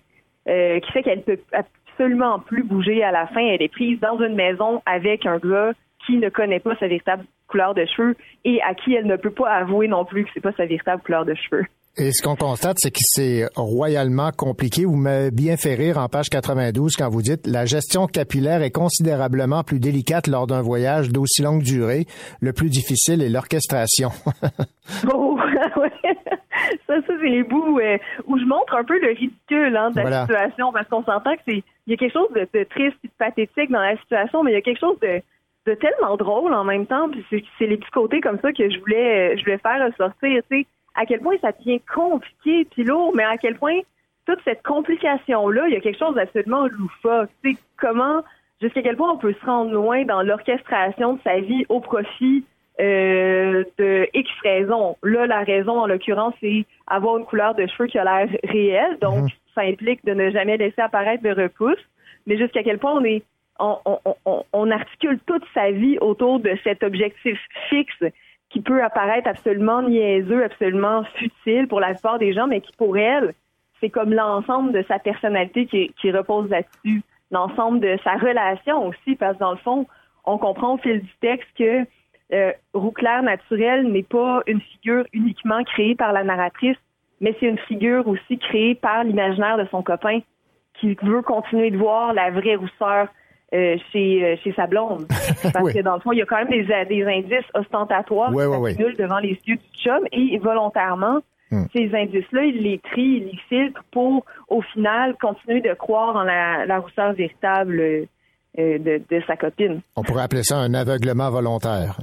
euh, qui fait qu'elle peut absolument plus bouger à la fin. Elle est prise dans une maison avec un gars qui ne connaît pas sa véritable couleur de cheveux et à qui elle ne peut pas avouer non plus que c'est pas sa véritable couleur de cheveux. Et ce qu'on constate, c'est que c'est royalement compliqué. Vous m'avez bien fait rire en page 92 quand vous dites la gestion capillaire est considérablement plus délicate lors d'un voyage d'aussi longue durée. Le plus difficile est l'orchestration. Oh, ouais. Ça, ça c'est les bouts euh, où je montre un peu le ridicule hein, de la Voilà. situation, parce qu'on s'entend que c'est il y a quelque chose de, de triste et de pathétique dans la situation, mais il y a quelque chose de, de tellement drôle en même temps. Puis c'est, les petits côtés comme ça que je voulais, euh, je voulais faire ressortir. Tu sais, à quel point ça devient compliqué puis lourd, mais à quel point toute cette complication-là, il y a quelque chose d'absolument loufoque. Tu sais, comment, jusqu'à quel point on peut se rendre loin dans l'orchestration de sa vie au profit euh, de X raisons. Là, la raison, en l'occurrence, c'est avoir une couleur de cheveux qui a l'air réelle. Donc, ça implique de ne jamais laisser apparaître de repousse. Mais jusqu'à quel point on est on, on, on, on articule toute sa vie autour de cet objectif fixe qui peut apparaître absolument niaiseux, absolument futile pour la plupart des gens, mais qui pour elle, c'est comme l'ensemble de sa personnalité qui, qui repose là-dessus, l'ensemble de sa relation aussi, parce que dans le fond, on comprend au fil du texte que euh, Roux clair naturel n'est pas une figure uniquement créée par la narratrice, mais c'est une figure aussi créée par l'imaginaire de son copain qui veut continuer de voir la vraie rousseur euh, chez, euh, chez sa blonde. Parce Oui. que dans le fond, il y a quand même des, des indices ostentatoires Ouais, qui s'accumulent devant les yeux du chum et volontairement, Hmm. ces indices-là, il les trie, il les filtre pour, au final, continuer de croire en la, la rousseur véritable euh, euh, de, de sa copine. On pourrait appeler ça un aveuglement volontaire.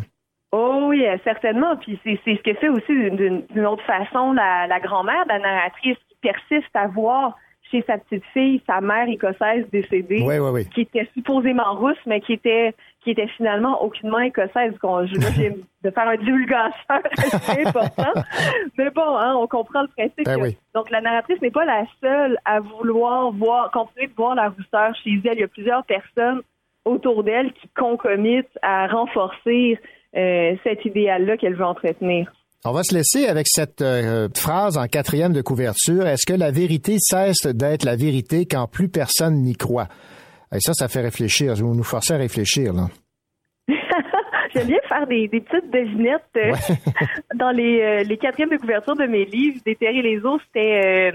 Oh oui, euh, certainement. Puis c'est ce que fait aussi d'une- autre façon la, la grand-mère de la narratrice qui persiste à voir chez sa petite fille sa mère écossaise décédée, Oui, oui, oui. qui était supposément russe, mais qui était qui était finalement aucunement écossaise. Qu'on- de faire un divulgateur assez important. Mais bon, hein, on comprend le principe. Ben que- oui. Donc la narratrice n'est pas la seule à vouloir voir continuer de voir la rousseur chez elle. Il y a plusieurs personnes autour d'elle qui concomitent à renforcer euh, cet idéal-là qu'elle veut entretenir. On va se laisser avec cette euh, phrase en quatrième de couverture. Est-ce que la vérité cesse d'être la vérité quand plus personne n'y croit? Et ça, ça fait réfléchir. Vous nous forcez à réfléchir, là. J'aime bien faire des, des petites devinettes euh, dans les, euh, les quatrièmes de couverture de mes livres. Déterrer les eaux, c'était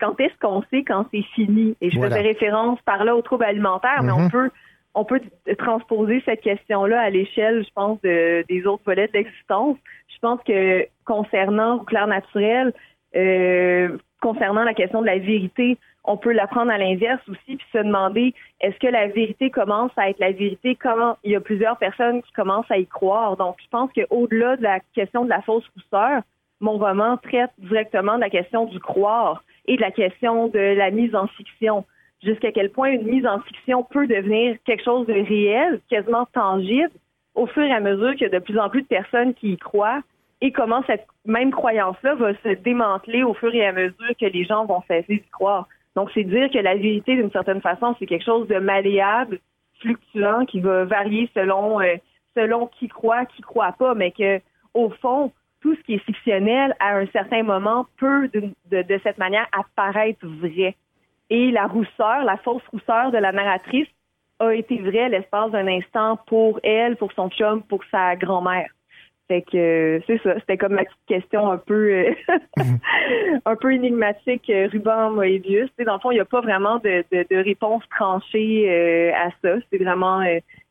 quand est-ce qu'on sait quand c'est fini? Et je Voilà. faisais référence par là aux troubles alimentaires, mais Mhm. on peut on peut transposer cette question-là à l'échelle, je pense, de- des autres volets de l'existence. Je pense que concernant au clair naturel, euh, concernant la question de la vérité, on peut la prendre à l'inverse aussi, puis se demander est-ce que la vérité commence à être la vérité Comment il y a plusieurs personnes qui commencent à y croire? Donc, je pense qu'au-delà de la question de la fausse rousseur, mon roman traite directement de la question du croire et de la question de la mise en fiction. Jusqu'à quel point une mise en fiction peut devenir quelque chose de réel, quasiment tangible, au fur et à mesure qu'il y a de plus en plus de personnes qui y croient et comment cette même croyance-là va se démanteler au fur et à mesure que les gens vont cesser d'y croire. Donc, c'est dire que la vérité, d'une certaine façon, c'est quelque chose de malléable, fluctuant, qui va varier selon euh, selon qui croit, qui croit pas, mais que au fond, tout ce qui est fictionnel, à un certain moment, peut de cette manière apparaître vrai. Et la rousseur, la fausse rousseur de la narratrice a été vraie l'espace d'un instant pour elle, pour son chum, pour sa grand-mère. Fait que euh, c'est ça, c'était comme ma petite question un peu euh, un peu énigmatique, euh, Ruban Moebius. Dans le fond, il n'y a pas vraiment de, réponse tranchée à ça. C'est vraiment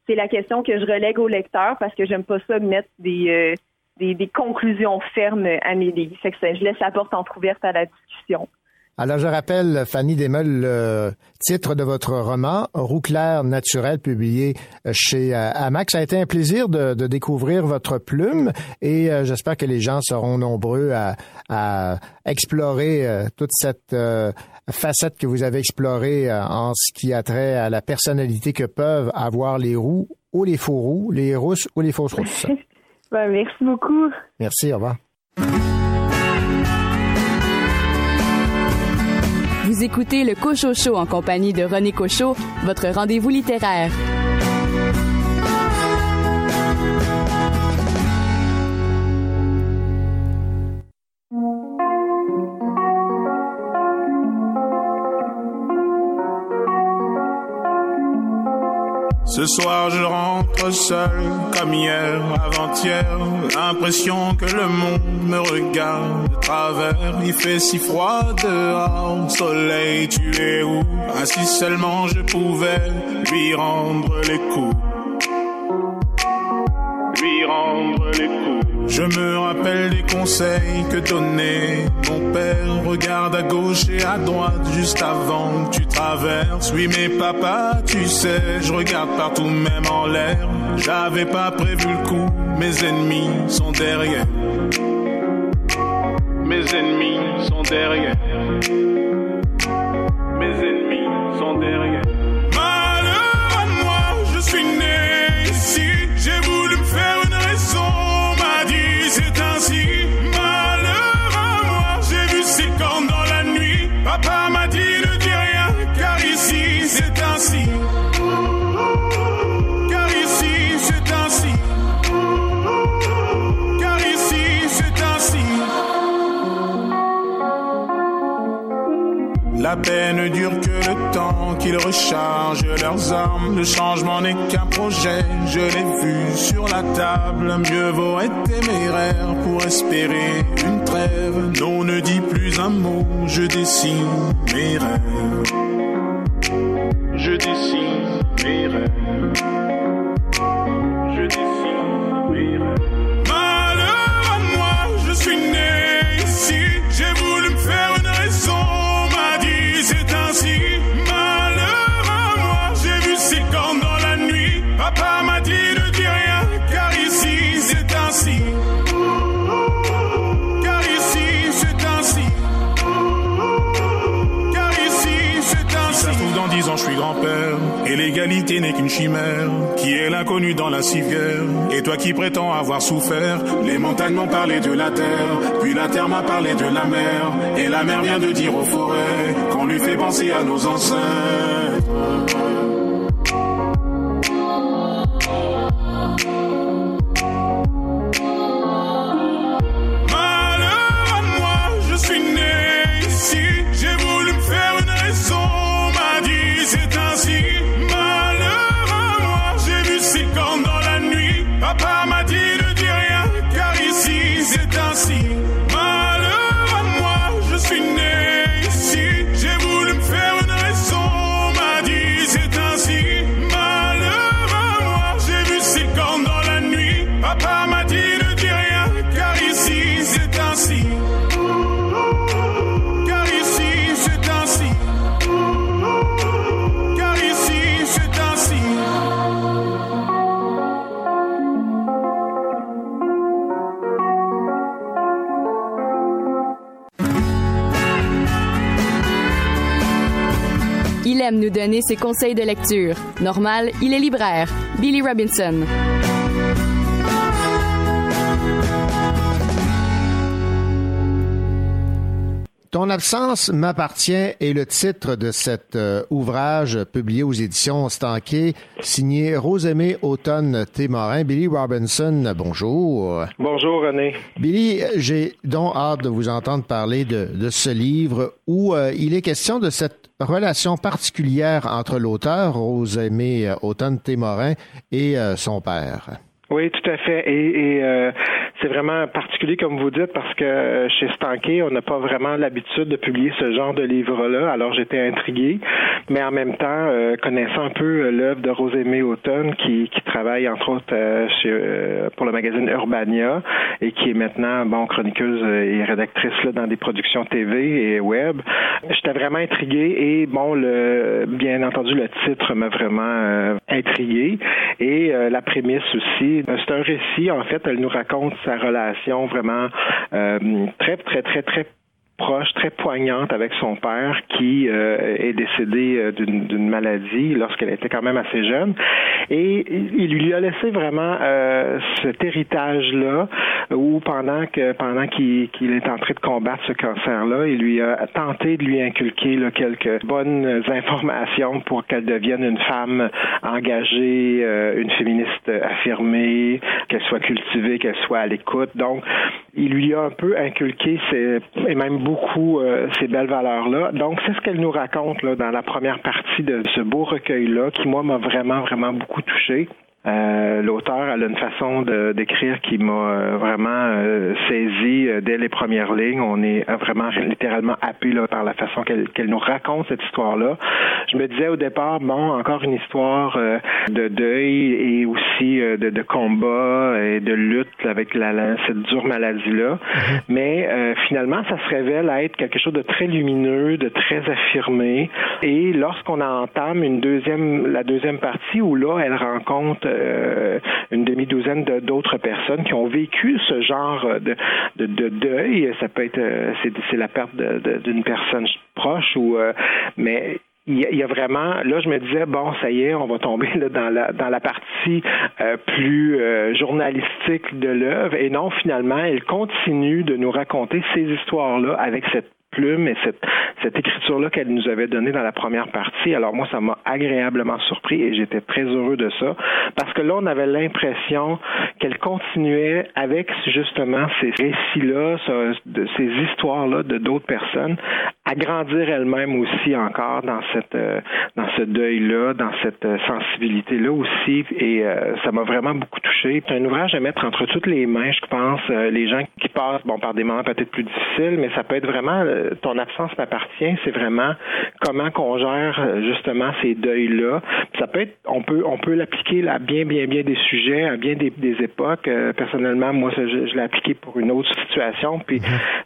c'est la question que je relègue au lecteur parce que j'aime pas ça mettre des, des, conclusions fermes à mes livres. Fait que je laisse la porte entrouverte à la discussion. Alors, je rappelle, Fanny Desmeules, le titre de votre roman, Roux clair naturel, publié chez euh, Amax. Ça a été un plaisir de, de découvrir votre plume et euh, j'espère que les gens seront nombreux à, à explorer euh, toute cette euh, facette que vous avez explorée euh, en ce qui a trait à la personnalité que peuvent avoir les roux ou les faux roux, les rousses ou les fausses rousses. Ben, merci beaucoup. Merci, au revoir. Écoutez le Cocho Show en compagnie de René Cocho, votre rendez-vous littéraire. Ce soir je rentre seul comme hier, avant-hier. L'impression que le monde me regarde de travers. Il fait si froid dehors, soleil, tu es où? Ah si seulement je pouvais lui rendre les coups. Lui rendre les coups. Je me rappelle des conseils que donnait mon père. Regarde à gauche et à droite juste avant que tu traverses. Oui, mais papa, tu sais, je regarde partout, même en l'air. J'avais pas prévu le coup, mes ennemis sont derrière. Mes ennemis sont derrière. La paix ne dure que le temps qu'ils rechargent leurs armes. Le changement n'est qu'un projet, je l'ai vu sur la table. Mieux vaut être téméraire pour espérer une trêve. Non, ne dis plus un mot, je dessine mes rêves. Je dessine mes rêves. Et l'égalité n'est qu'une chimère. Qui est l'inconnu dans la civière Et toi qui prétends avoir souffert. Les montagnes m'ont parlé de la terre. Puis la terre m'a parlé de la mer. Et la mer vient de dire aux forêts qu'on lui fait penser à nos ancêtres. Nous donner ses conseils de lecture. Normal, il est libraire. Billy Robinson. Ton absence m'appartient est le titre de cet euh, ouvrage publié aux éditions Stanquet, signé Rosemée Automne Témorin. Billy Robinson, bonjour. Bonjour René. Billy, j'ai donc hâte de vous entendre parler de, de ce livre où euh, il est question de cette relation particulière entre l'auteur, Rosemée Automne Témorin, et euh, son père. Oui, tout à fait. Et, et euh, c'est vraiment particulier, comme vous dites, parce que euh, chez Stanké, on n'a pas vraiment l'habitude de publier ce genre de livre-là. Alors, j'étais intrigué, mais en même temps, euh, connaissant un peu euh, l'œuvre de Rosemée Automne, qui, qui travaille entre autres euh, euh, pour le magazine Urbania et qui est maintenant bon chroniqueuse et rédactrice là, dans des productions TV et web. J'étais vraiment intrigué et bon, le bien entendu, le titre m'a vraiment et euh, la prémisse aussi. Euh, C'est un récit, en fait, elle nous raconte sa relation vraiment euh, très, très, très, très proche, très poignante avec son père qui euh, est décédé euh, d'une maladie lorsqu'elle était quand même assez jeune. Et il lui a laissé vraiment euh, cet héritage-là où pendant que pendant qu'il est en train de combattre ce cancer-là, il lui a tenté de lui inculquer là, quelques bonnes informations pour qu'elle devienne une femme engagée, euh, une féministe affirmée, qu'elle soit cultivée, qu'elle soit à l'écoute. Donc, il lui a un peu inculqué ces, et même beaucoup euh, ces belles valeurs-là. Donc, c'est ce qu'elle nous raconte dans la première partie de ce beau recueil-là, qui, moi, m'a vraiment, vraiment beaucoup touché. Euh, L'auteur elle a une façon d'écrire qui m'a euh, vraiment euh, saisi euh, dès les premières lignes. On est euh, vraiment littéralement happé là, par la façon qu'elle qu'elle nous raconte cette histoire-là. Je me disais au départ, bon, encore une histoire euh, de deuil et aussi euh, de, de combat et de lutte avec la, la- cette dure maladie-là. Mais euh, finalement, ça se révèle à être quelque chose de très lumineux, de très affirmé. Et lorsqu'on entame une deuxième, la deuxième partie où là, elle rencontre une demi-douzaine de- d'autres personnes qui ont vécu ce genre de, de, de deuil. Ça peut être, euh, c'est la perte d'une personne proche ou, euh, mais il y, a, vraiment, là, je me disais, bon, ça y est, on va tomber dans, la, dans la partie euh, plus euh, journalistique de l'œuvre. Et non, finalement, elle continue de nous raconter ces histoires-là avec cette plume et cette, cette écriture-là qu'elle nous avait donnée dans la première partie. Alors moi, ça m'a agréablement surpris et j'étais très heureux de ça parce que là, on avait l'impression qu'elle continuait avec justement ces récits-là, ces histoires-là de d'autres personnes, à grandir elle-même aussi encore dans cette euh, dans ce deuil-là, dans cette euh, sensibilité-là aussi. Et euh, ça m'a vraiment beaucoup touché. C'est un ouvrage à mettre entre toutes les mains, je pense. Les gens qui passent bon par des moments peut-être plus difficiles, mais ça peut être vraiment euh, ton absence m'appartient. C'est vraiment comment qu'on gère euh, justement ces deuils-là. Ça peut être, on peut on peut l'appliquer à bien bien bien des sujets, à bien des, des époques. Euh, personnellement, moi, je, je l'ai appliqué pour une autre situation. Puis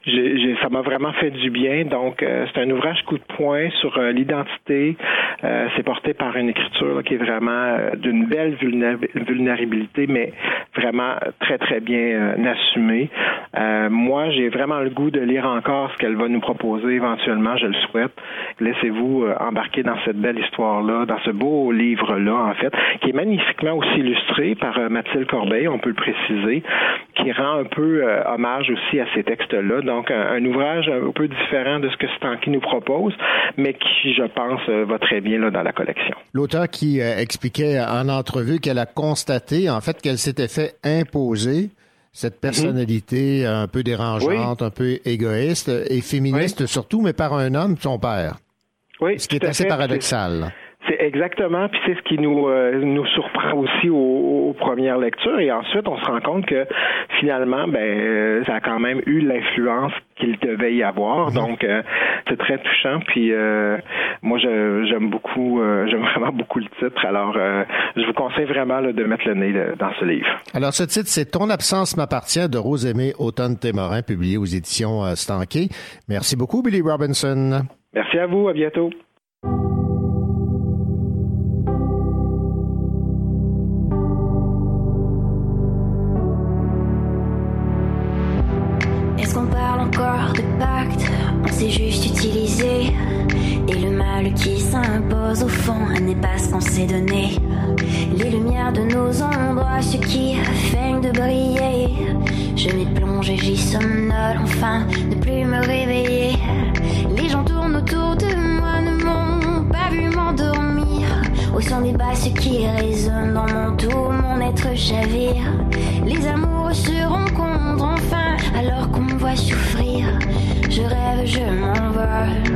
j'ai- j'ai- ça m'a vraiment fait du bien. Donc euh, c'est un ouvrage coup de poing sur euh, l'identité. Euh, c'est porté par une écriture qui est vraiment d'une belle vulnéra- vulnérabilité, mais vraiment très très bien assumée. Moi, j'ai vraiment le goût de lire encore ce qu'elle va nous proposer éventuellement. Je le souhaite. Laissez-vous embarquer dans cette belle histoire-là, dans ce beau livre-là, en fait, qui est magnifiquement aussi illustré par Mathilde Corbeil, on peut le préciser, qui rend un peu hommage aussi à ces textes-là. Donc, un ouvrage un peu différent de ce que Stanky nous propose, mais qui, je pense, euh, va très bien là, dans la collection. L'auteur qui euh, expliquait en entrevue qu'elle a constaté, en fait, qu'elle s'était fait imposer cette personnalité un peu dérangeante, un peu égoïste et féministe surtout, mais par un homme, son père. Oui, Ce qui est assez fait. paradoxal. C'est exactement, puis c'est ce qui nous euh, nous surprend aussi aux, aux premières lectures, et ensuite on se rend compte que finalement, ben euh, ça a quand même eu l'influence qu'il devait y avoir, donc euh, c'est très touchant. Puis euh, moi, je- j'aime beaucoup, euh, j'aime vraiment beaucoup le titre. Alors, euh, je vous conseille vraiment là, de mettre le nez là, dans ce livre. Alors, ce titre, c'est Ton absence m'appartient de Rosemée Automne-Témorin, publié aux éditions Stanquet. Merci beaucoup, Billy Robinson. Merci à vous, à bientôt. Au fond n'est pas ce qu'on s'est donné. Les lumières de nos ombres, ce qui feignent de briller. Je m'y plonge et j'y somnole, enfin, ne plus me réveiller. Les gens tournent autour de moi, ne m'ont pas vu m'endormir. Au son des basses qui résonnent dans mon tout, mon être chavire. Les amours se rencontrent enfin, alors qu'on me voit souffrir. Je rêve, je m'envole.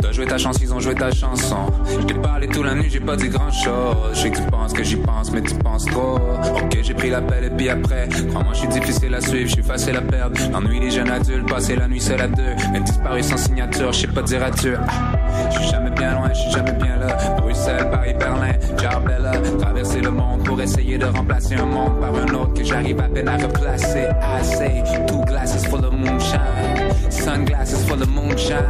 T'as joué ta chance, ils ont joué ta chanson. Je t'ai parlé toute la nuit, j'ai pas dit grand chose. Je sais que tu penses que j'y pense, mais tu penses trop. Ok, j'ai pris l'appel et puis après. Crois-moi, je suis difficile à suivre, je suis facile à perdre. L'ennui des jeunes adultes, passer la nuit seul à deux. Mais disparu sans signature, je sais pas dire adieu. Ah, Je suis jamais bien loin, je suis jamais bien là. Bruxelles, Paris, Berlin, Jarbella. Traverser le monde pour essayer de remplacer un monde par un autre que j'arrive à peine à replacer. I say, two glasses full of moonshine. Sunglasses full of moonshine.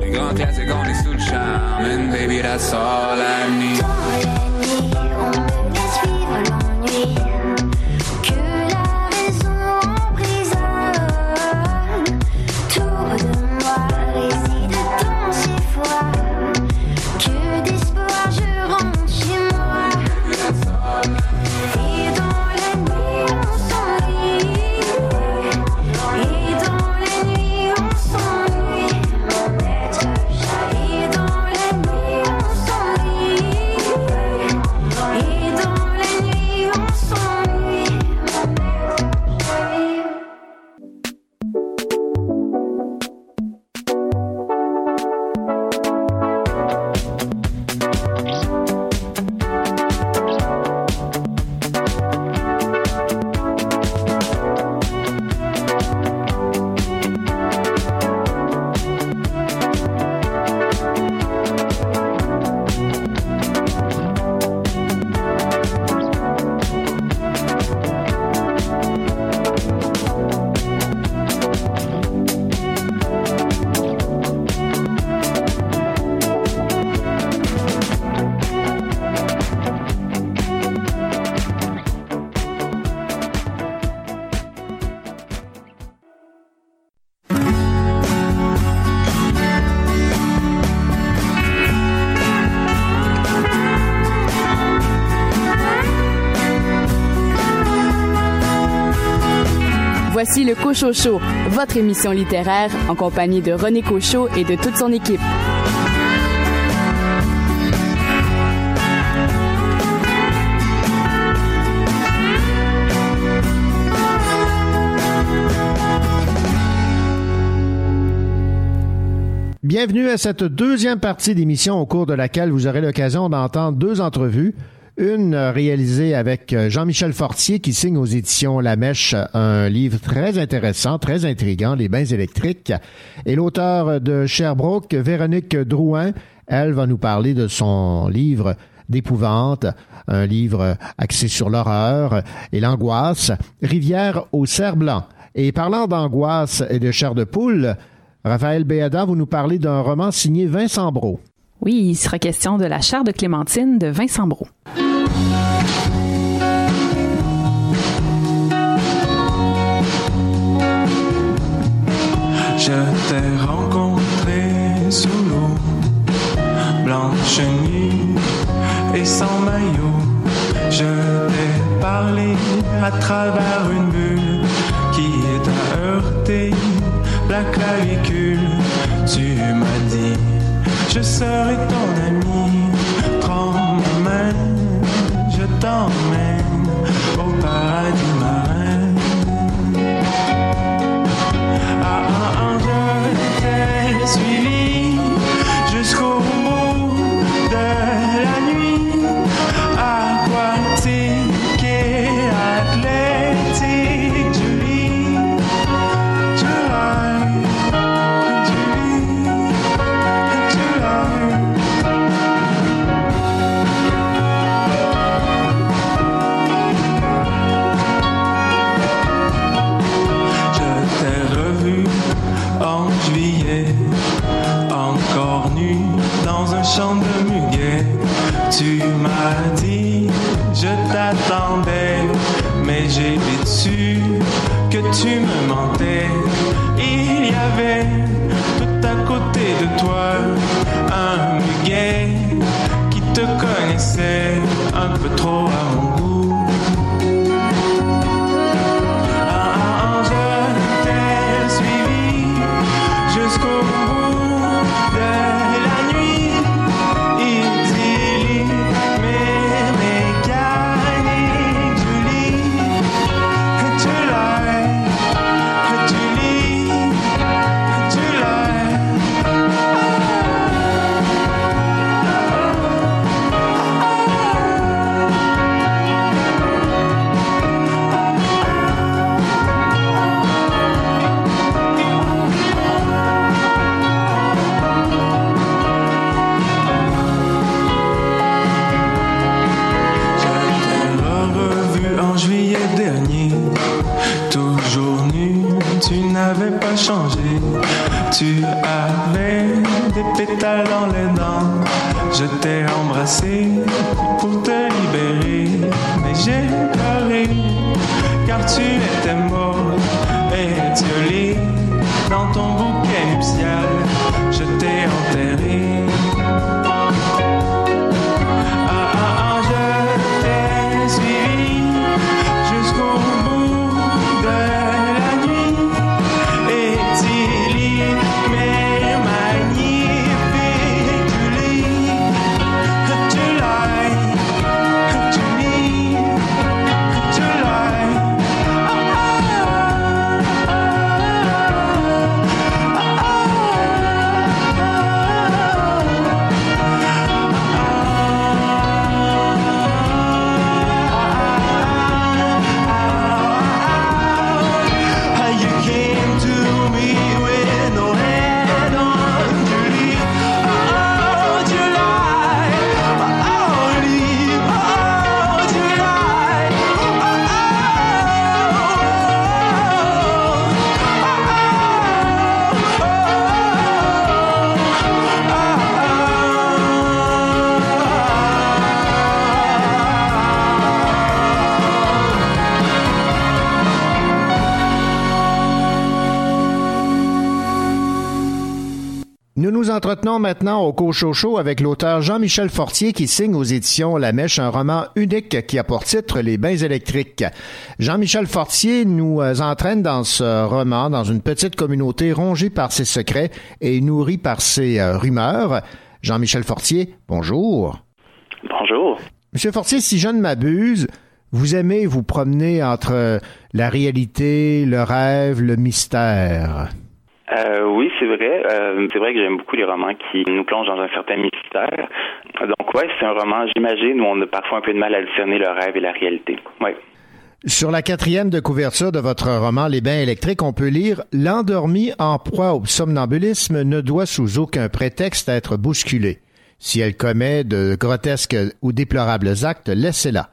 Les grands classiques, on sous le charme. And baby, that's all I need. Voici le Cochot Show, votre émission littéraire en compagnie de René Cochot et de toute son équipe. Bienvenue à cette deuxième partie d'émission au cours de laquelle vous aurez l'occasion d'entendre deux entrevues. Une réalisée avec euh, Jean-Michel Fortier qui signe aux éditions La Mèche un livre très intéressant, très intriguant, Les bains électriques. Et l'auteur de Sherbrooke, Véronique Drouin, elle va nous parler de son livre d'épouvante, un livre axé sur l'horreur et l'angoisse, Rivière au cerf blanc. Et parlant d'angoisse et de chair de poule, Raphaël Béada, vous nous parlez d'un roman signé Vincent Brault. Oui, il sera question de la chair de Clémentine de Vincent Brault. Je t'ai rencontré sous l'eau, blanche nuit et sans maillot. Je t'ai parlé à travers une bulle qui t'a heurté la clavicule. Tu m'as je serai ton ami. Prends ma main, je t'emmène au paradis pétales dans les dents. Je t'ai embrassé pour te libérer, mais j'ai pleuré car tu étais mort et violé dans ton bouquet nuptial. Maintenant au Cochocho avec l'auteur Jean-Michel Fortier qui signe aux éditions La Mèche un roman unique qui a pour titre Les bains électriques. Jean-Michel Fortier nous euh, entraîne dans ce roman dans une petite communauté rongée par ses secrets et nourrie par ses euh, rumeurs. Jean-Michel Fortier, bonjour. Bonjour. Monsieur Fortier, si je ne m'abuse, vous aimez vous promener entre la réalité, le rêve, le mystère. Euh, c'est vrai. Euh, c'est vrai que j'aime beaucoup les romans qui nous plongent dans un certain mystère. Donc, ouais, c'est un roman, j'imagine, où on a parfois un peu de mal à discerner le rêve et la réalité. Ouais. Sur la quatrième de couverture de votre roman Les bains électriques, on peut lire L'endormi en proie au somnambulisme ne doit sous aucun prétexte être bousculé. Si elle commet de grotesques ou déplorables actes, laissez-la.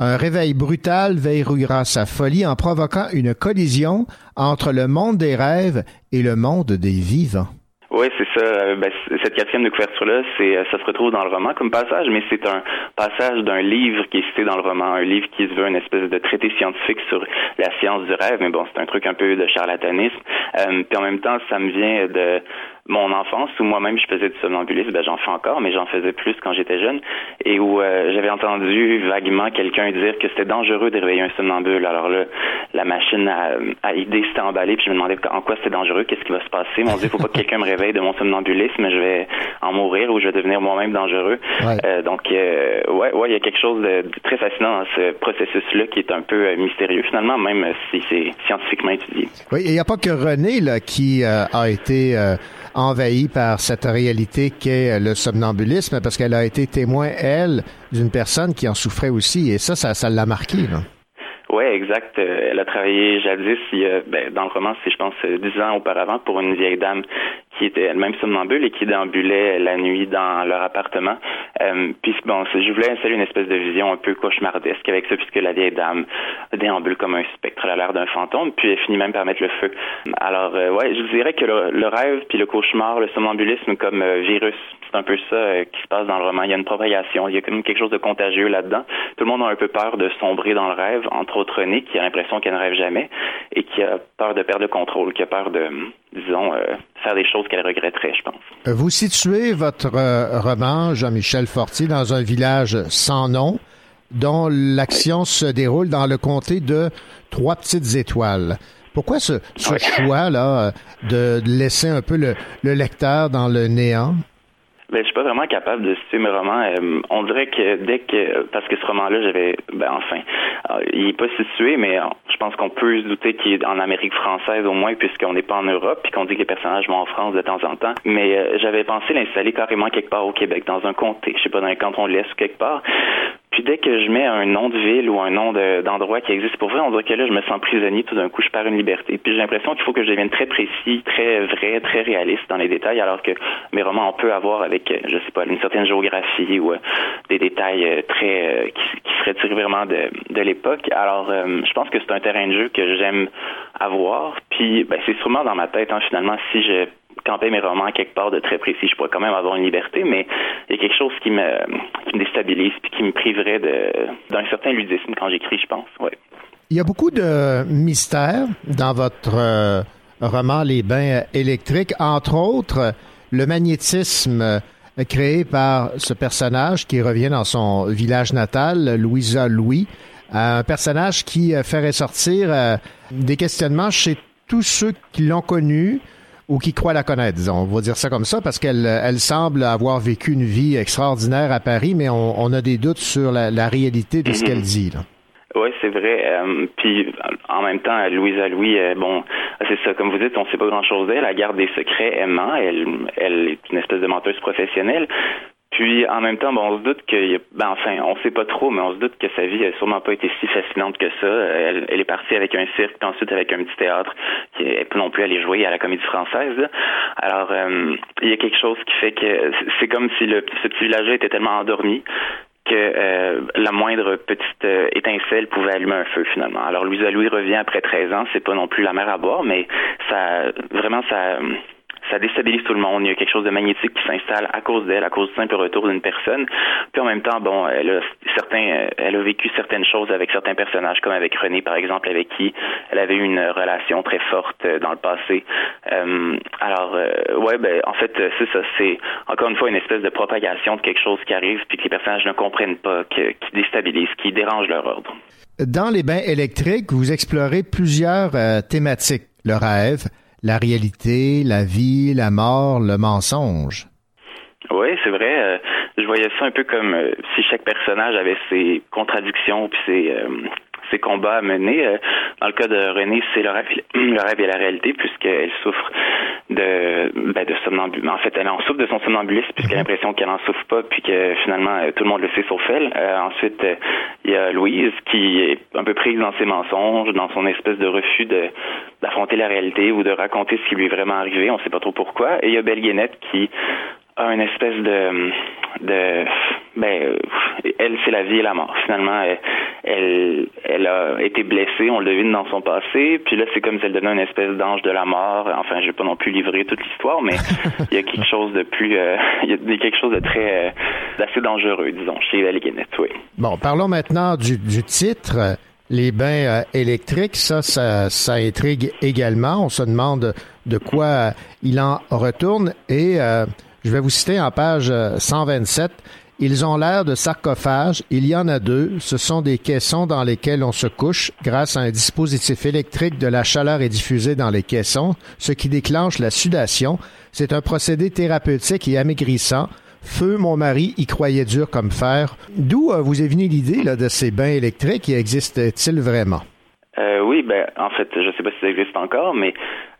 Un réveil brutal verrouillera sa folie en provoquant une collision entre le monde des rêves et le monde des vivants. Oui, c'est ça. Euh, ben, cette quatrième de couverture-là, euh, ça se retrouve dans le roman comme passage, mais c'est un passage d'un livre qui est cité dans le roman, un livre qui se veut une espèce de traité scientifique sur la science du rêve, mais bon, c'est un truc un peu de charlatanisme. Euh, puis en même temps, ça me vient de mon enfance où moi-même je faisais du somnambulisme, ben j'en fais encore, mais j'en faisais plus quand j'étais jeune, et où euh, j'avais entendu vaguement quelqu'un dire que c'était dangereux de réveiller un somnambule. Alors là, la machine à, à idée s'était emballée, puis je me demandais en quoi c'était dangereux, qu'est-ce qui va se passer? Mon Dieu, faut pas que quelqu'un me réveille de mon somnambulisme, je vais en mourir ou je vais devenir moi-même dangereux. Ouais. Euh, donc, euh, ouais, ouais, il y a quelque chose de, de très fascinant dans ce processus-là qui est un peu euh, mystérieux finalement, même si c'est scientifiquement étudié. Oui, il n'y a pas que René là, qui euh, a été euh, envahi par cette réalité qu'est le somnambulisme, parce qu'elle a été témoin, elle, d'une personne qui en souffrait aussi, et ça, ça, ça l'a marqué. Là. Oui, exact. Euh, Elle a travaillé jadis, il y a, ben, dans le roman, c'est je pense euh, dix ans auparavant, pour une vieille dame qui était elle-même somnambule et qui déambulait la nuit dans leur appartement. Euh, puis bon, je voulais installer une espèce de vision un peu cauchemardesque avec ça, puisque la vieille dame déambule comme un spectre, a l'air d'un fantôme, puis elle finit même par mettre le feu. Alors, euh, ouais, je dirais que le, le rêve puis le cauchemar, le somnambulisme comme euh, virus, c'est un peu ça euh, qui se passe dans le roman. Il y a une propagation, il y a comme quelque chose de contagieux là-dedans. Tout le monde a un peu peur de sombrer dans le rêve, entre autres René, qui a l'impression qu'elle ne rêve jamais et qui a peur de perdre le contrôle, qui a peur de, disons, euh, faire des choses qu'elle regretterait, je pense. Vous situez votre euh, roman, Jean-Michel Fortier, dans un village sans nom, dont l'action se déroule dans le comté de Trois Petites Étoiles. Pourquoi ce, ce choix-là euh, de laisser un peu le, le lecteur dans le néant? Ben, je suis pas vraiment capable de situer mes romans. Euh, on dirait que dès que parce que ce roman-là, j'avais ben enfin, euh, il est pas situé, mais euh, je pense qu'on peut se douter qu'il est en Amérique française au moins, puisqu'on n'est pas en Europe, puis qu'on dit que les personnages vont en France de temps en temps. Mais j'avais pensé l'installer carrément quelque part au Québec, dans un comté, je sais pas dans un canton de l'Est ou quelque part. Puis dès que je mets un nom de ville ou un nom de- d'endroit qui existe pour vrai, on dirait que là, je me sens prisonnier. Tout d'un coup, je perds une liberté. Puis j'ai l'impression qu'il faut que je devienne très précis, très vrai, très réaliste dans les détails, alors que mes romans, on peut avoir avec, euh, je sais pas, une certaine géographie ou euh, des détails euh, très qui, qui seraient tirés vraiment de, de l'époque. Alors, je pense que c'est un terrain de jeu que j'aime avoir. Puis, ben, c'est sûrement dans ma tête, hein, finalement, si je campais mes romans quelque part de très précis, je pourrais quand même avoir une liberté, mais il y a quelque chose qui me, déstabilise puis qui me priverait d'un certain ludisme quand j'écris, je pense. Ouais. Il y a beaucoup de mystères dans votre euh, roman Les bains électriques, entre autres le magnétisme euh, créé par ce personnage qui revient dans son village natal, Louisa Louis, un personnage qui euh, fait ressortir euh, des questionnements chez tous ceux qui l'ont connue ou qui croient la connaître, disons. On va dire ça comme ça, parce qu'elle elle semble avoir vécu une vie extraordinaire à Paris, mais on, on a des doutes sur la, la réalité de ce qu'elle dit. Là. Oui, c'est vrai. Euh, puis en même temps, Louisa Louis, euh, bon, c'est ça, comme vous dites, on sait pas grand-chose d'elle. Elle garde des secrets aimants. Elle, elle est une espèce de menteuse professionnelle. Puis en même temps, bon, on se doute que, ben enfin, on sait pas trop, mais on se doute que sa vie a sûrement pas été si fascinante que ça. Elle, elle est partie avec un cirque, puis ensuite avec un petit théâtre, qui est pas non plus aller jouer à la Comédie Française. là. Alors, euh, il y a quelque chose qui fait que c'est comme si le, ce petit village était tellement endormi que euh, la moindre petite euh, étincelle pouvait allumer un feu finalement. Alors Louisa Louis revient après 13 ans, c'est pas non plus la mer à boire, mais ça vraiment ça ça déstabilise tout le monde. Il y a quelque chose de magnétique qui s'installe à cause d'elle, à cause du simple retour d'une personne. Puis en même temps, bon, elle a certains, elle a vécu certaines choses avec certains personnages, comme avec René par exemple, avec qui elle avait eu une relation très forte dans le passé. Euh, alors, euh, ouais, ben en fait, c'est ça. C'est encore une fois une espèce de propagation de quelque chose qui arrive puis que les personnages ne comprennent pas, qui déstabilise, qui dérange leur ordre. Dans les bains électriques, vous explorez plusieurs euh, thématiques. Le rêve, la réalité, la vie, la mort, le mensonge. Oui, c'est vrai. Euh, je voyais ça un peu comme euh, si chaque personnage avait ses contradictions puis ses, ses combats à mener. Euh, dans le cas de René, c'est le rêve, le rêve et la réalité, puisqu'elle souffre de, ben, de somnambulisme. En fait, elle en souffre de son somnambulisme, puisqu'elle a mhm. l'impression qu'elle en souffre pas, puis que finalement, euh, tout le monde le sait sauf elle. Euh, ensuite, il y a Louise, qui est un peu prise dans ses mensonges, dans son espèce de refus de d'affronter la réalité ou de raconter ce qui lui est vraiment arrivé. On sait pas trop pourquoi. Et il y a Belle Guénette, qui a une espèce de de ben elle c'est la vie et la mort finalement elle, elle, a été blessée on le devine dans son passé puis là c'est comme si elle donnait une espèce d'ange de la mort enfin je vais pas non plus livrer toute l'histoire mais il y a quelque chose de plus euh, il y a quelque chose de très euh, d'assez dangereux disons chez Elle Guinnett oui bon parlons maintenant du, du titre les bains euh, électriques, ça, ça, ça, intrigue également. On se demande de quoi il en retourne. Et je vais vous citer en page 127. Euh, Ils ont l'air de sarcophages. Il y en a deux. Ce sont des caissons dans lesquels on se couche. Grâce à un dispositif électrique, de la chaleur est diffusée dans les caissons, ce qui déclenche la sudation. C'est un procédé thérapeutique et amaigrissant. Feu, mon mari, y croyait dur comme fer. D'où euh, vous est venue l'idée de ces bains électriques et existent-ils vraiment? Euh, oui, ben en fait, je sais pas si ça existe encore, mais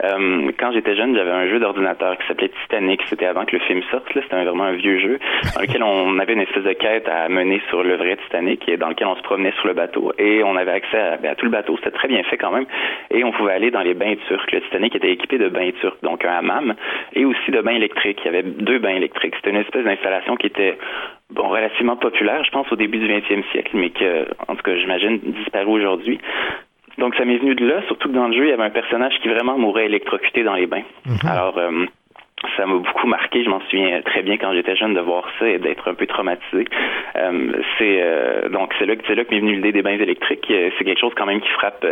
euh, quand j'étais jeune, j'avais un jeu d'ordinateur qui s'appelait Titanic. C'était avant que le film sorte. C'était vraiment un vieux jeu dans lequel on avait une espèce de quête à mener sur le vrai Titanic, et dans lequel on se promenait sur le bateau et on avait accès à, ben, à tout le bateau. C'était très bien fait quand même, et on pouvait aller dans les bains turcs. Le Titanic était équipé de bains turcs, donc un hammam et aussi de bains électriques. Il y avait deux bains électriques. C'était une espèce d'installation qui était bon, relativement populaire, je pense, au début du 20e siècle, mais que, en tout cas, j'imagine, disparu aujourd'hui. Donc ça m'est venu de là, surtout que dans le jeu, il y avait un personnage qui vraiment mourait électrocuté dans les bains. Mhm. Alors euh, ça m'a beaucoup marqué. Je m'en souviens très bien quand j'étais jeune de voir ça et d'être un peu traumatisé. Euh, c'est euh, donc c'est là que c'est là que m'est venue l'idée des bains électriques. C'est quelque chose quand même qui frappe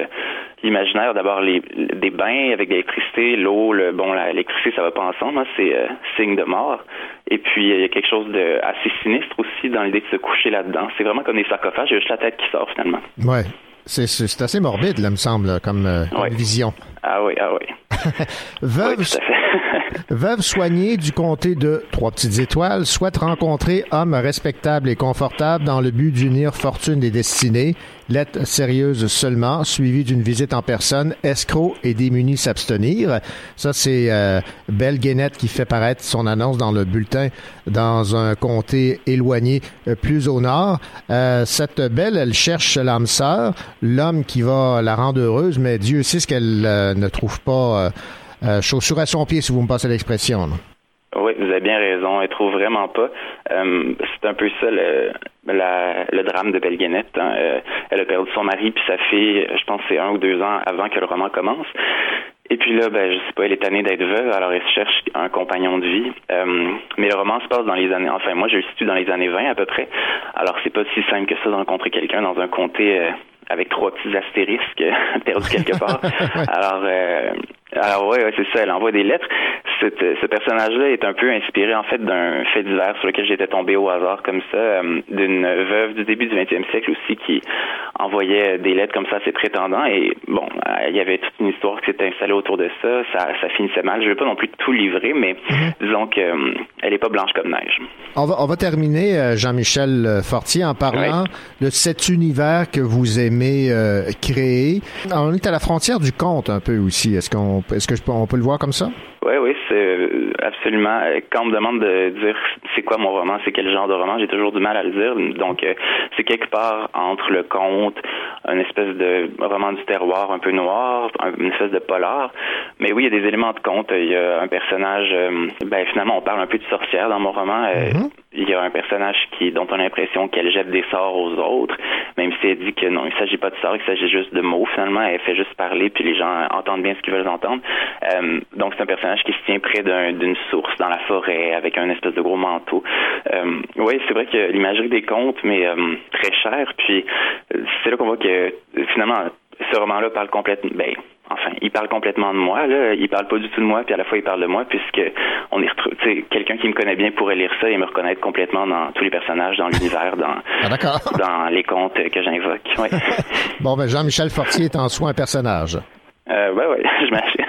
l'imaginaire. D'abord les des bains avec de l'électricité, l'eau, le bon l'électricité ça va pas ensemble. Hein, c'est signe de mort. Et puis il y a quelque chose de assez sinistre aussi dans l'idée de se coucher là-dedans. C'est vraiment comme des sarcophages. Il y a juste la tête qui sort finalement. Ouais. C'est assez morbide, là, me semble, comme, euh, vision. Ah oui, ah oui. veuve, veuve soignée du comté de Trois Petites Étoiles souhaite rencontrer homme respectable et confortable dans le but d'unir fortune et destinée. Lettre sérieuse seulement, suivie d'une visite en personne. Escroc et démuni s'abstenir. Ça, c'est euh, Belle Guénette qui fait paraître son annonce dans le bulletin dans un comté éloigné euh, plus au nord. Euh, cette Belle, elle cherche l'âme sœur, l'homme qui va la rendre heureuse, mais Dieu sait ce qu'elle ne trouve pas chaussure à son pied, si vous me passez l'expression. Oui, vous avez bien raison. Elle trouve vraiment pas. Euh, c'est un peu ça le, le drame de Belguenette. Hein. Euh, elle a perdu son mari puis sa fille. Je pense c'est un ou deux ans avant que le roman commence. Et puis là, ben, je sais pas, elle est tannée d'être veuve, alors elle cherche un compagnon de vie. Euh, mais le roman se passe dans les années, enfin moi je le situe dans les années 20 à peu près. Alors c'est pas si simple que ça de rencontrer quelqu'un dans un comté avec trois petits astérisques perdus quelque part. alors, alors ouais, c'est ça, elle envoie des lettres. ce personnage-là est un peu inspiré en fait d'un fait divers sur lequel j'étais tombé au hasard comme ça, euh, d'une veuve du début du 20e siècle aussi qui envoyait des lettres comme ça à ses prétendants et bon, euh, il y avait toute une histoire qui s'était installée autour de ça, ça, ça finissait mal. Je vais pas non plus tout livrer, mais mhm. disons qu'elle euh, elle est pas blanche comme neige. On va, on va terminer, Jean-Michel Fortier, en parlant de cet univers que vous aimez créer. On est à la frontière du conte un peu aussi. Est-ce qu'on est-ce que je on peut le voir comme ça? Oui, oui, c'est euh, absolument. Euh, quand on me demande de dire c'est quoi mon roman, c'est quel genre de roman, j'ai toujours du mal à le dire. Donc, euh, c'est quelque part entre le conte, une espèce de roman du terroir un peu noir, une espèce de polar. mais oui, il y a des éléments de conte. Il y a un personnage, ben finalement, on parle un peu de sorcière dans mon roman. Euh, Il y a un personnage qui, dont on a l'impression qu'elle jette des sorts aux autres, même si elle dit que non, il s'agit pas de sorts, il s'agit juste de mots. Finalement, elle fait juste parler, puis les gens entendent bien ce qu'ils veulent entendre. Donc c'est un personnage qui se tient près d'un- d'une source dans la forêt avec un espèce de gros manteau. Euh, oui, c'est vrai que l'imagerie des contes, mais euh, très cher. Puis euh, c'est là qu'on voit que euh, finalement ce roman-là parle complètement. Ben, enfin, il parle complètement de moi. Là, il parle pas du tout de moi, puis à la fois il parle de moi, puisque on y retrouve. Tu sais, quelqu'un qui me connaît bien pourrait lire ça et me reconnaître complètement dans tous les personnages, dans l'univers, dans dans les contes que j'invoque. Ouais. Bon, ben Jean-Michel Fortier est en soi un personnage. euh, ouais, ouais, j'imagine.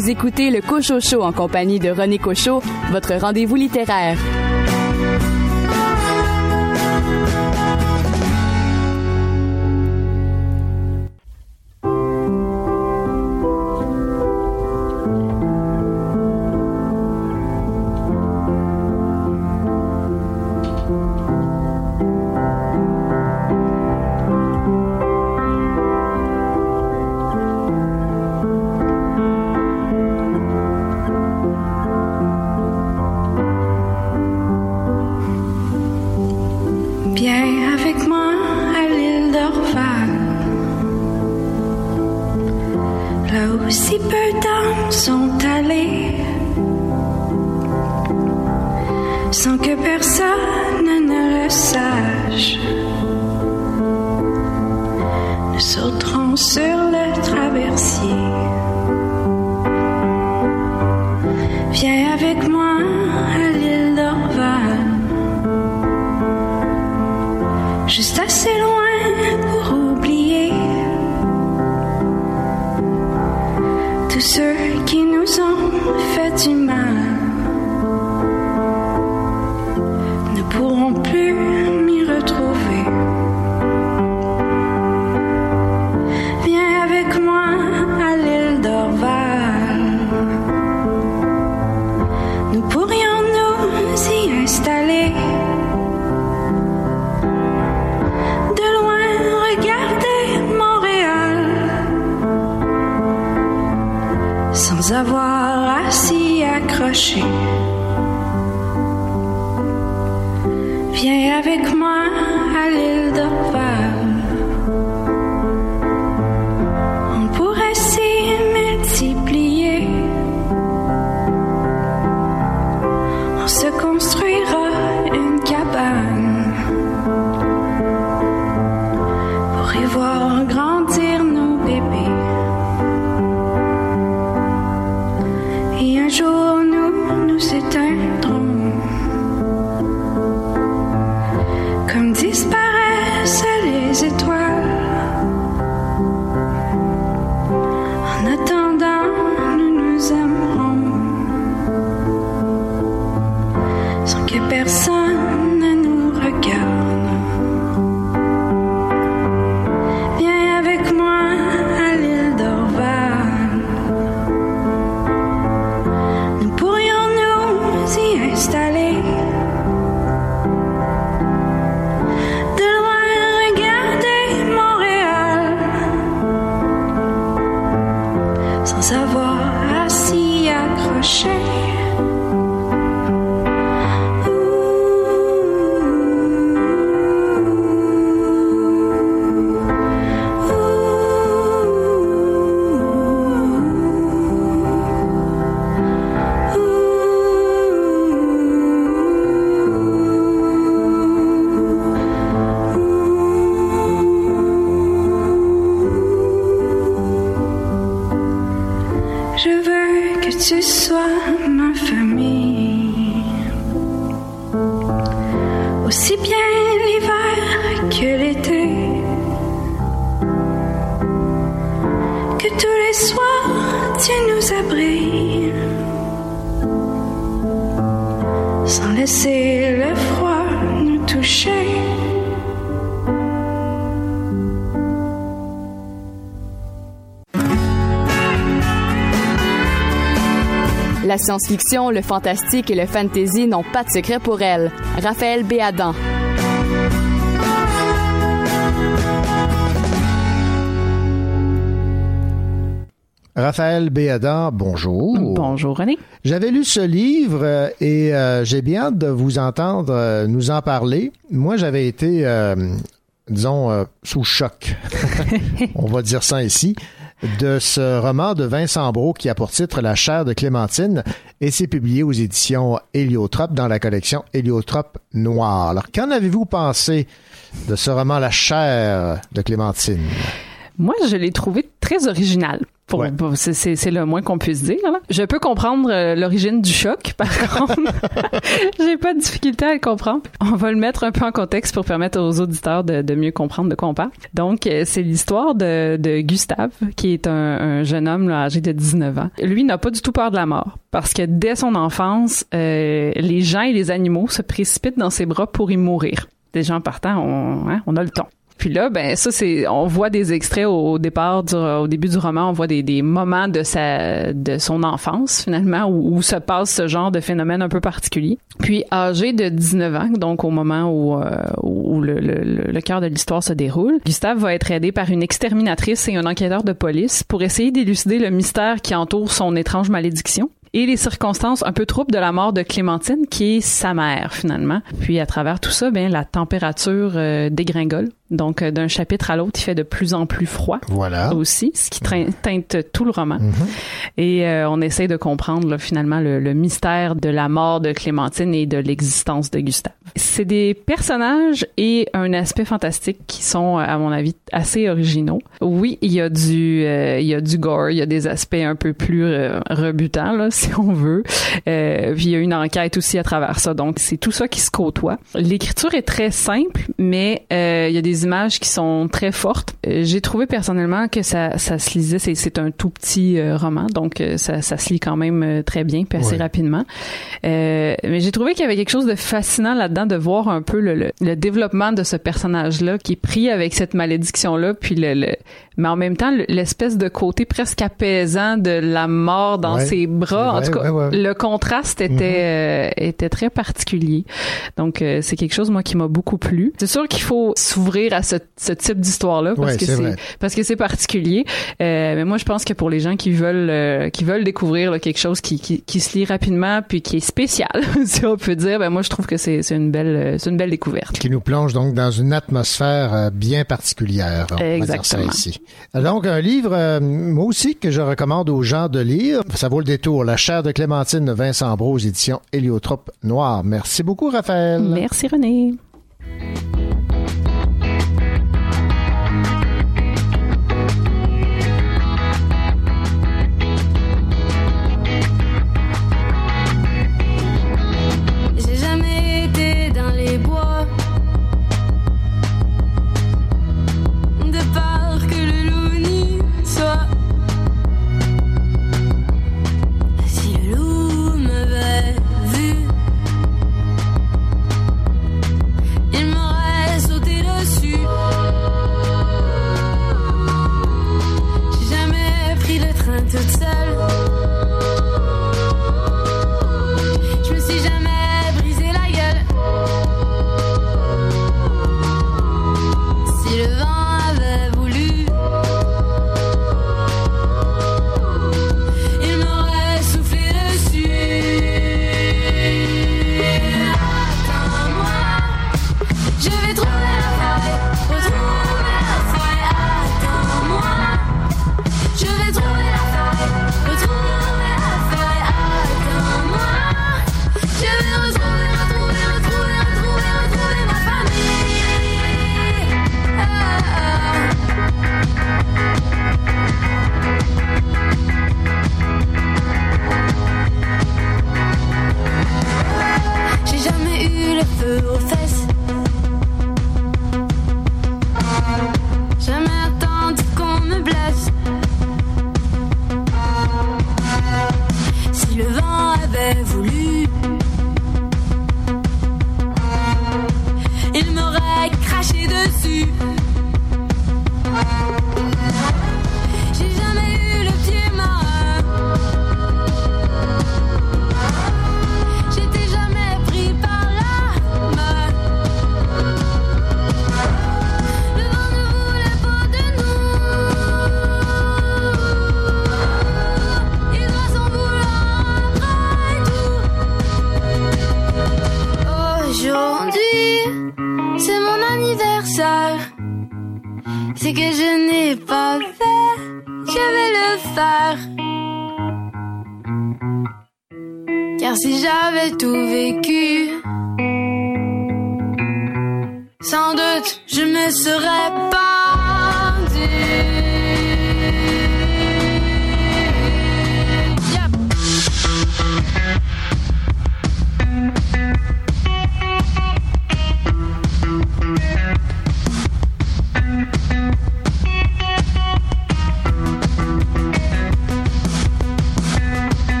Vous écoutez le Cocho Show en compagnie de René Cocho, votre rendez-vous littéraire. Sont allées. Sans que personne ne le sache. Nous sauterons sur washing. science-fiction, le fantastique et le fantasy n'ont pas de secret pour elle. Raphaël Béadan. Raphaël Béadan, bonjour. Bonjour René. J'avais lu ce livre euh, et euh, j'ai bien hâte de vous entendre euh, nous en parler. Moi, j'avais été, disons, sous choc. On va dire ça ici de ce roman de Vincent Brault qui a pour titre La chair de Clémentine et c'est publié aux éditions Héliotrope dans la collection Héliotrope Noir. Alors, qu'en avez-vous pensé de ce roman La chair de Clémentine? Moi, je l'ai trouvé très original. C'est- le moins qu'on puisse dire. là. Je peux comprendre euh, l'origine du choc, par contre. J'ai pas de difficulté à le comprendre. On va le mettre un peu en contexte pour permettre aux auditeurs de, de mieux comprendre de quoi on parle. Donc, euh, c'est l'histoire de, de Gustave, qui est un, un jeune homme là, âgé de 19 ans. Lui n'a pas du tout peur de la mort, parce que dès son enfance, euh, les gens et les animaux se précipitent dans ses bras pour y mourir. Déjà en partant, on, hein, on a le ton. Puis là, ben ça c'est, on voit des extraits au départ, du, au début du roman, on voit des, des moments de sa, de son enfance finalement où, où se passe ce genre de phénomène un peu particulier. Puis âgé de 19 ans, donc au moment où, euh, où le, le, le- cœur de l'histoire se déroule, Gustave va être aidé par une exterminatrice et un enquêteur de police pour essayer d'élucider le mystère qui entoure son étrange malédiction et les circonstances un peu troubles de la mort de Clémentine, qui est sa mère finalement. Puis à travers tout ça, ben la température euh, dégringole. Donc euh, d'un chapitre à l'autre, il fait de plus en plus froid. Voilà. Aussi, ce qui train- teinte tout le roman. Et euh, on essaye de comprendre là, finalement le, le mystère de la mort de Clémentine et de l'existence de Gustave. C'est des personnages et un aspect fantastique qui sont, à mon avis, assez originaux. Oui, il y a du, euh, il y a du gore, il y a des aspects un peu plus euh, rebutants, là, si on veut. Euh, puis il y a une enquête aussi à travers ça. Donc c'est tout ça qui se côtoie. L'écriture est très simple, mais euh, il y a des images qui sont très fortes. Euh, J'ai trouvé personnellement que ça, ça se lisait. C'est, un tout petit euh, roman, donc euh, ça, ça se lit quand même très bien, puis assez Ouais. rapidement. Euh, mais j'ai trouvé qu'il y avait quelque chose de fascinant là-dedans de voir un peu le, le, le développement de ce personnage-là qui est pris avec cette malédiction-là, puis le, le- mais en même temps le- l'espèce de côté presque apaisant de la mort dans Ouais, ses bras. En tout cas, ouais, le contraste était euh, était très particulier. Donc c'est quelque chose moi qui m'a beaucoup plu. C'est sûr qu'il faut s'ouvrir à ce, ce type d'histoire-là parce Ouais, que c'est parce que c'est particulier. Euh, mais moi je pense que pour les gens qui veulent euh, qui veulent découvrir là, quelque chose qui, qui qui se lit rapidement puis qui est spécial, si on peut dire, ben moi je trouve que c'est une belle euh, c'est une belle découverte. qui nous plonge donc dans une atmosphère bien particulière. On va dire ça Exactement. ici. Donc, un livre, moi aussi, que je recommande aux gens de lire. Ça vaut le détour. La chair de Clémentine de Vincent Brault, aux éditions Héliotrope Noir. Merci beaucoup, Raphaël. Merci René.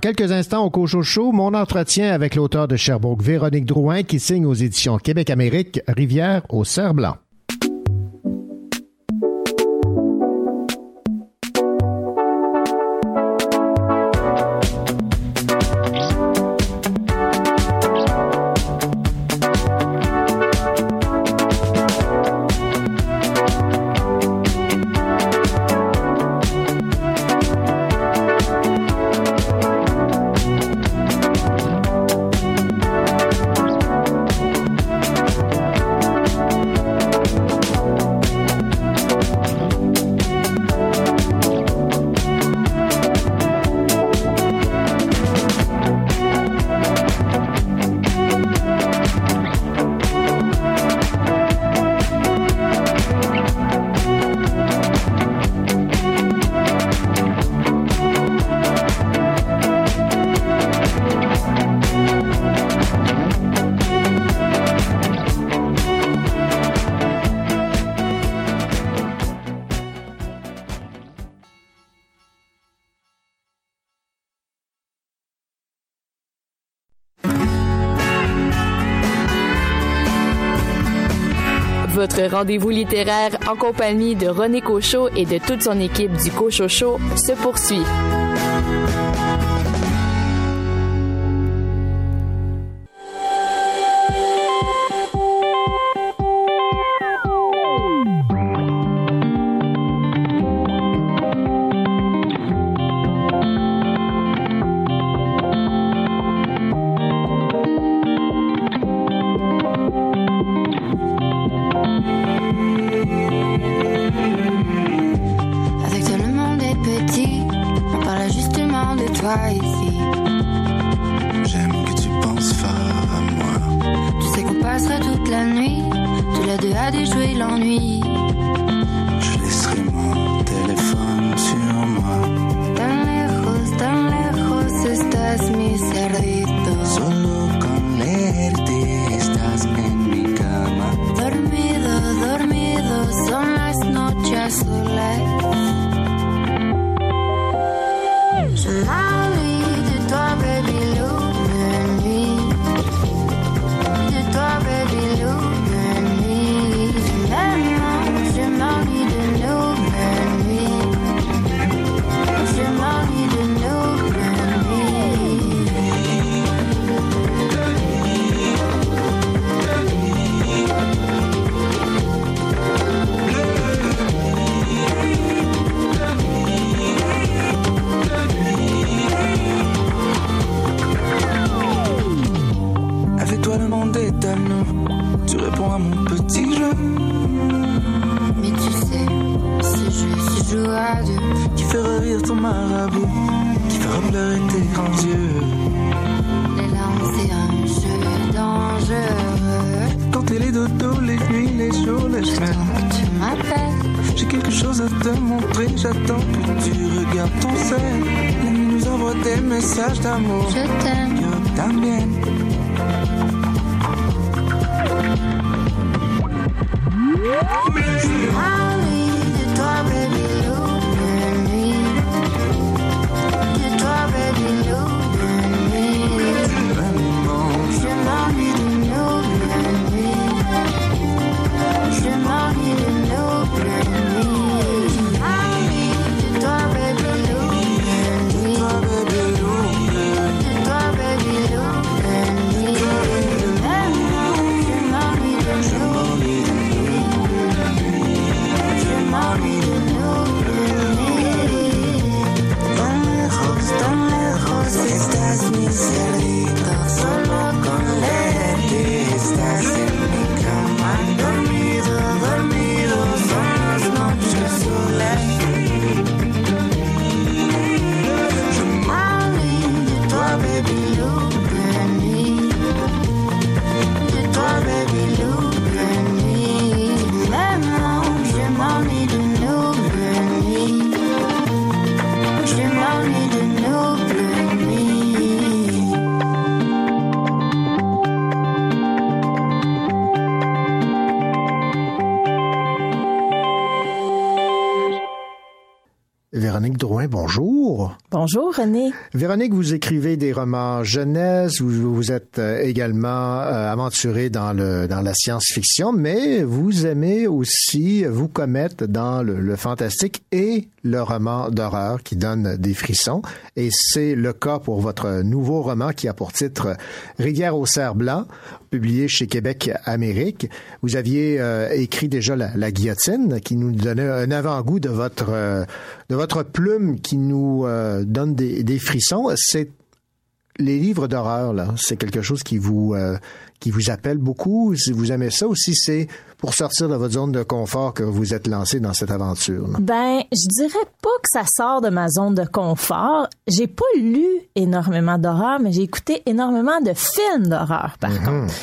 quelques instants au Cocho Show, mon entretien avec l'auteur de Sherbrooke, Véronique Drouin, qui signe aux éditions Québec-Amérique, Rivière au Cerf Blanc. rendez-vous littéraire en compagnie de René Cochot et de toute son équipe du Cochot Show se poursuit. Véronique Drouin, bonjour. Bonjour René. Véronique, vous écrivez des romans jeunesse, vous, vous êtes euh, également euh, aventurée dans le dans la science-fiction, mais vous aimez aussi vous commettre dans le, le fantastique et le roman d'horreur qui donne des frissons. Et c'est le cas pour votre nouveau roman qui a pour titre Rivière au cerf blanc, publié chez Québec Amérique. Vous aviez euh, écrit déjà la, guillotine, qui nous donnait un avant-goût de votre euh, de votre plume qui nous euh, donne des, des frissons. C'est les livres d'horreur là, c'est quelque chose qui vous euh, qui vous appelle beaucoup. Si vous aimez ça aussi, c'est pour sortir de votre zone de confort que vous êtes lancé dans cette aventure. là. Ben, je dirais pas que ça sort de ma zone de confort. J'ai pas lu énormément d'horreur, mais j'ai écouté énormément de films d'horreur, par contre.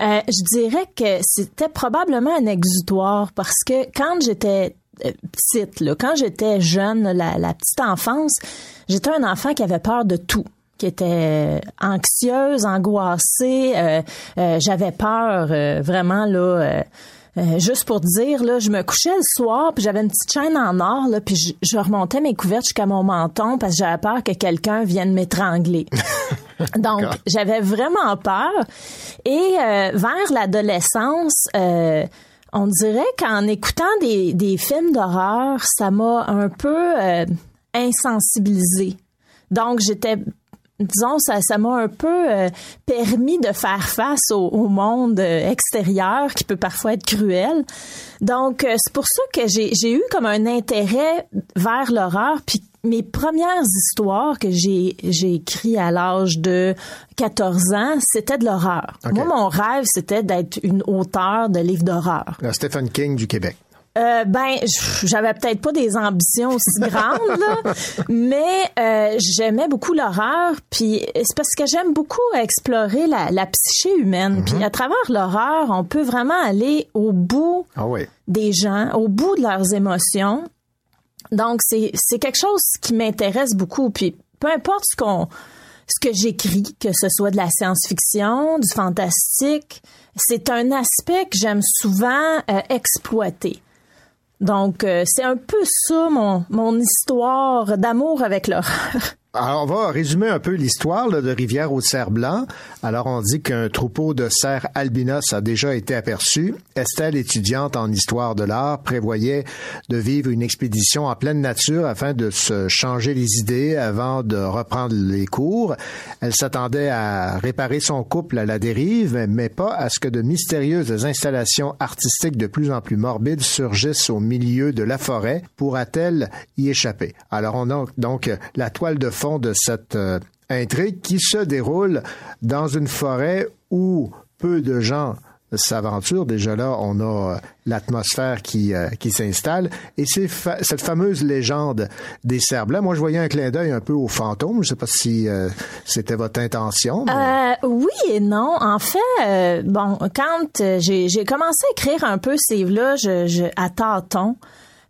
Euh, je dirais que c'était probablement un exutoire parce que quand j'étais euh, petite, là, quand j'étais jeune, la, la petite enfance, j'étais un enfant qui avait peur de tout qui était anxieuse, angoissée, euh, euh, j'avais peur euh, vraiment là euh, euh, juste pour dire là, je me couchais le soir, puis j'avais une petite chaîne en or là, puis je, je remontais mes couvertes jusqu'à mon menton parce que j'avais peur que quelqu'un vienne m'étrangler. Donc, j'avais vraiment peur. Et euh, vers l'adolescence, euh, on dirait qu'en écoutant des, des films d'horreur, ça m'a un peu euh, insensibilisée. Donc, j'étais disons, ça, ça m'a un peu euh, permis de faire face au, au monde euh, extérieur qui peut parfois être cruel. Donc, euh, c'est pour ça que j'ai j'ai eu comme un intérêt vers l'horreur. Puis mes premières histoires que j'ai j'ai écrit à l'âge de 14 ans, c'était de l'horreur. Moi, mon rêve, c'était d'être une auteure de livres d'horreur. Stephen King du Québec. Euh, ben, j'avais peut-être pas des ambitions aussi grandes, là, mais euh, j'aimais beaucoup l'horreur. Puis c'est parce que j'aime beaucoup explorer la, la psyché humaine. Puis à travers l'horreur, on peut vraiment aller au bout Ah oui. des gens, au bout de leurs émotions. Donc c'est c'est quelque chose qui m'intéresse beaucoup. Puis peu importe ce qu'on ce que j'écris, que ce soit de la science-fiction, du fantastique, c'est un aspect que j'aime souvent euh, exploiter. Donc, euh, c'est un peu ça mon, mon histoire d'amour avec l'horreur. Alors, on va résumer un peu l'histoire de Rivière au cerf blanc. Alors, on dit qu'un troupeau de cerfs albinos a déjà été aperçu. Estelle, étudiante en histoire de l'art, prévoyait de vivre une expédition en pleine nature afin de se changer les idées avant de reprendre les cours. Elle s'attendait à réparer son couple à la dérive, mais pas à ce que de mystérieuses installations artistiques de plus en plus morbides surgissent au milieu de la forêt. Pourra-t-elle y échapper? Alors, on a donc la toile de fond de cette euh, intrigue qui se déroule dans une forêt où peu de gens s'aventurent. Déjà là, on a euh, l'atmosphère qui, euh, qui s'installe. Et c'est fa- cette fameuse légende des cerfs blancs. Moi, je voyais un clin d'œil un peu aux fantômes. Je ne sais pas si c'était votre intention. oui et non. En fait, bon, quand j'ai commencé à écrire un peu ces livres-là, je, à tâtons,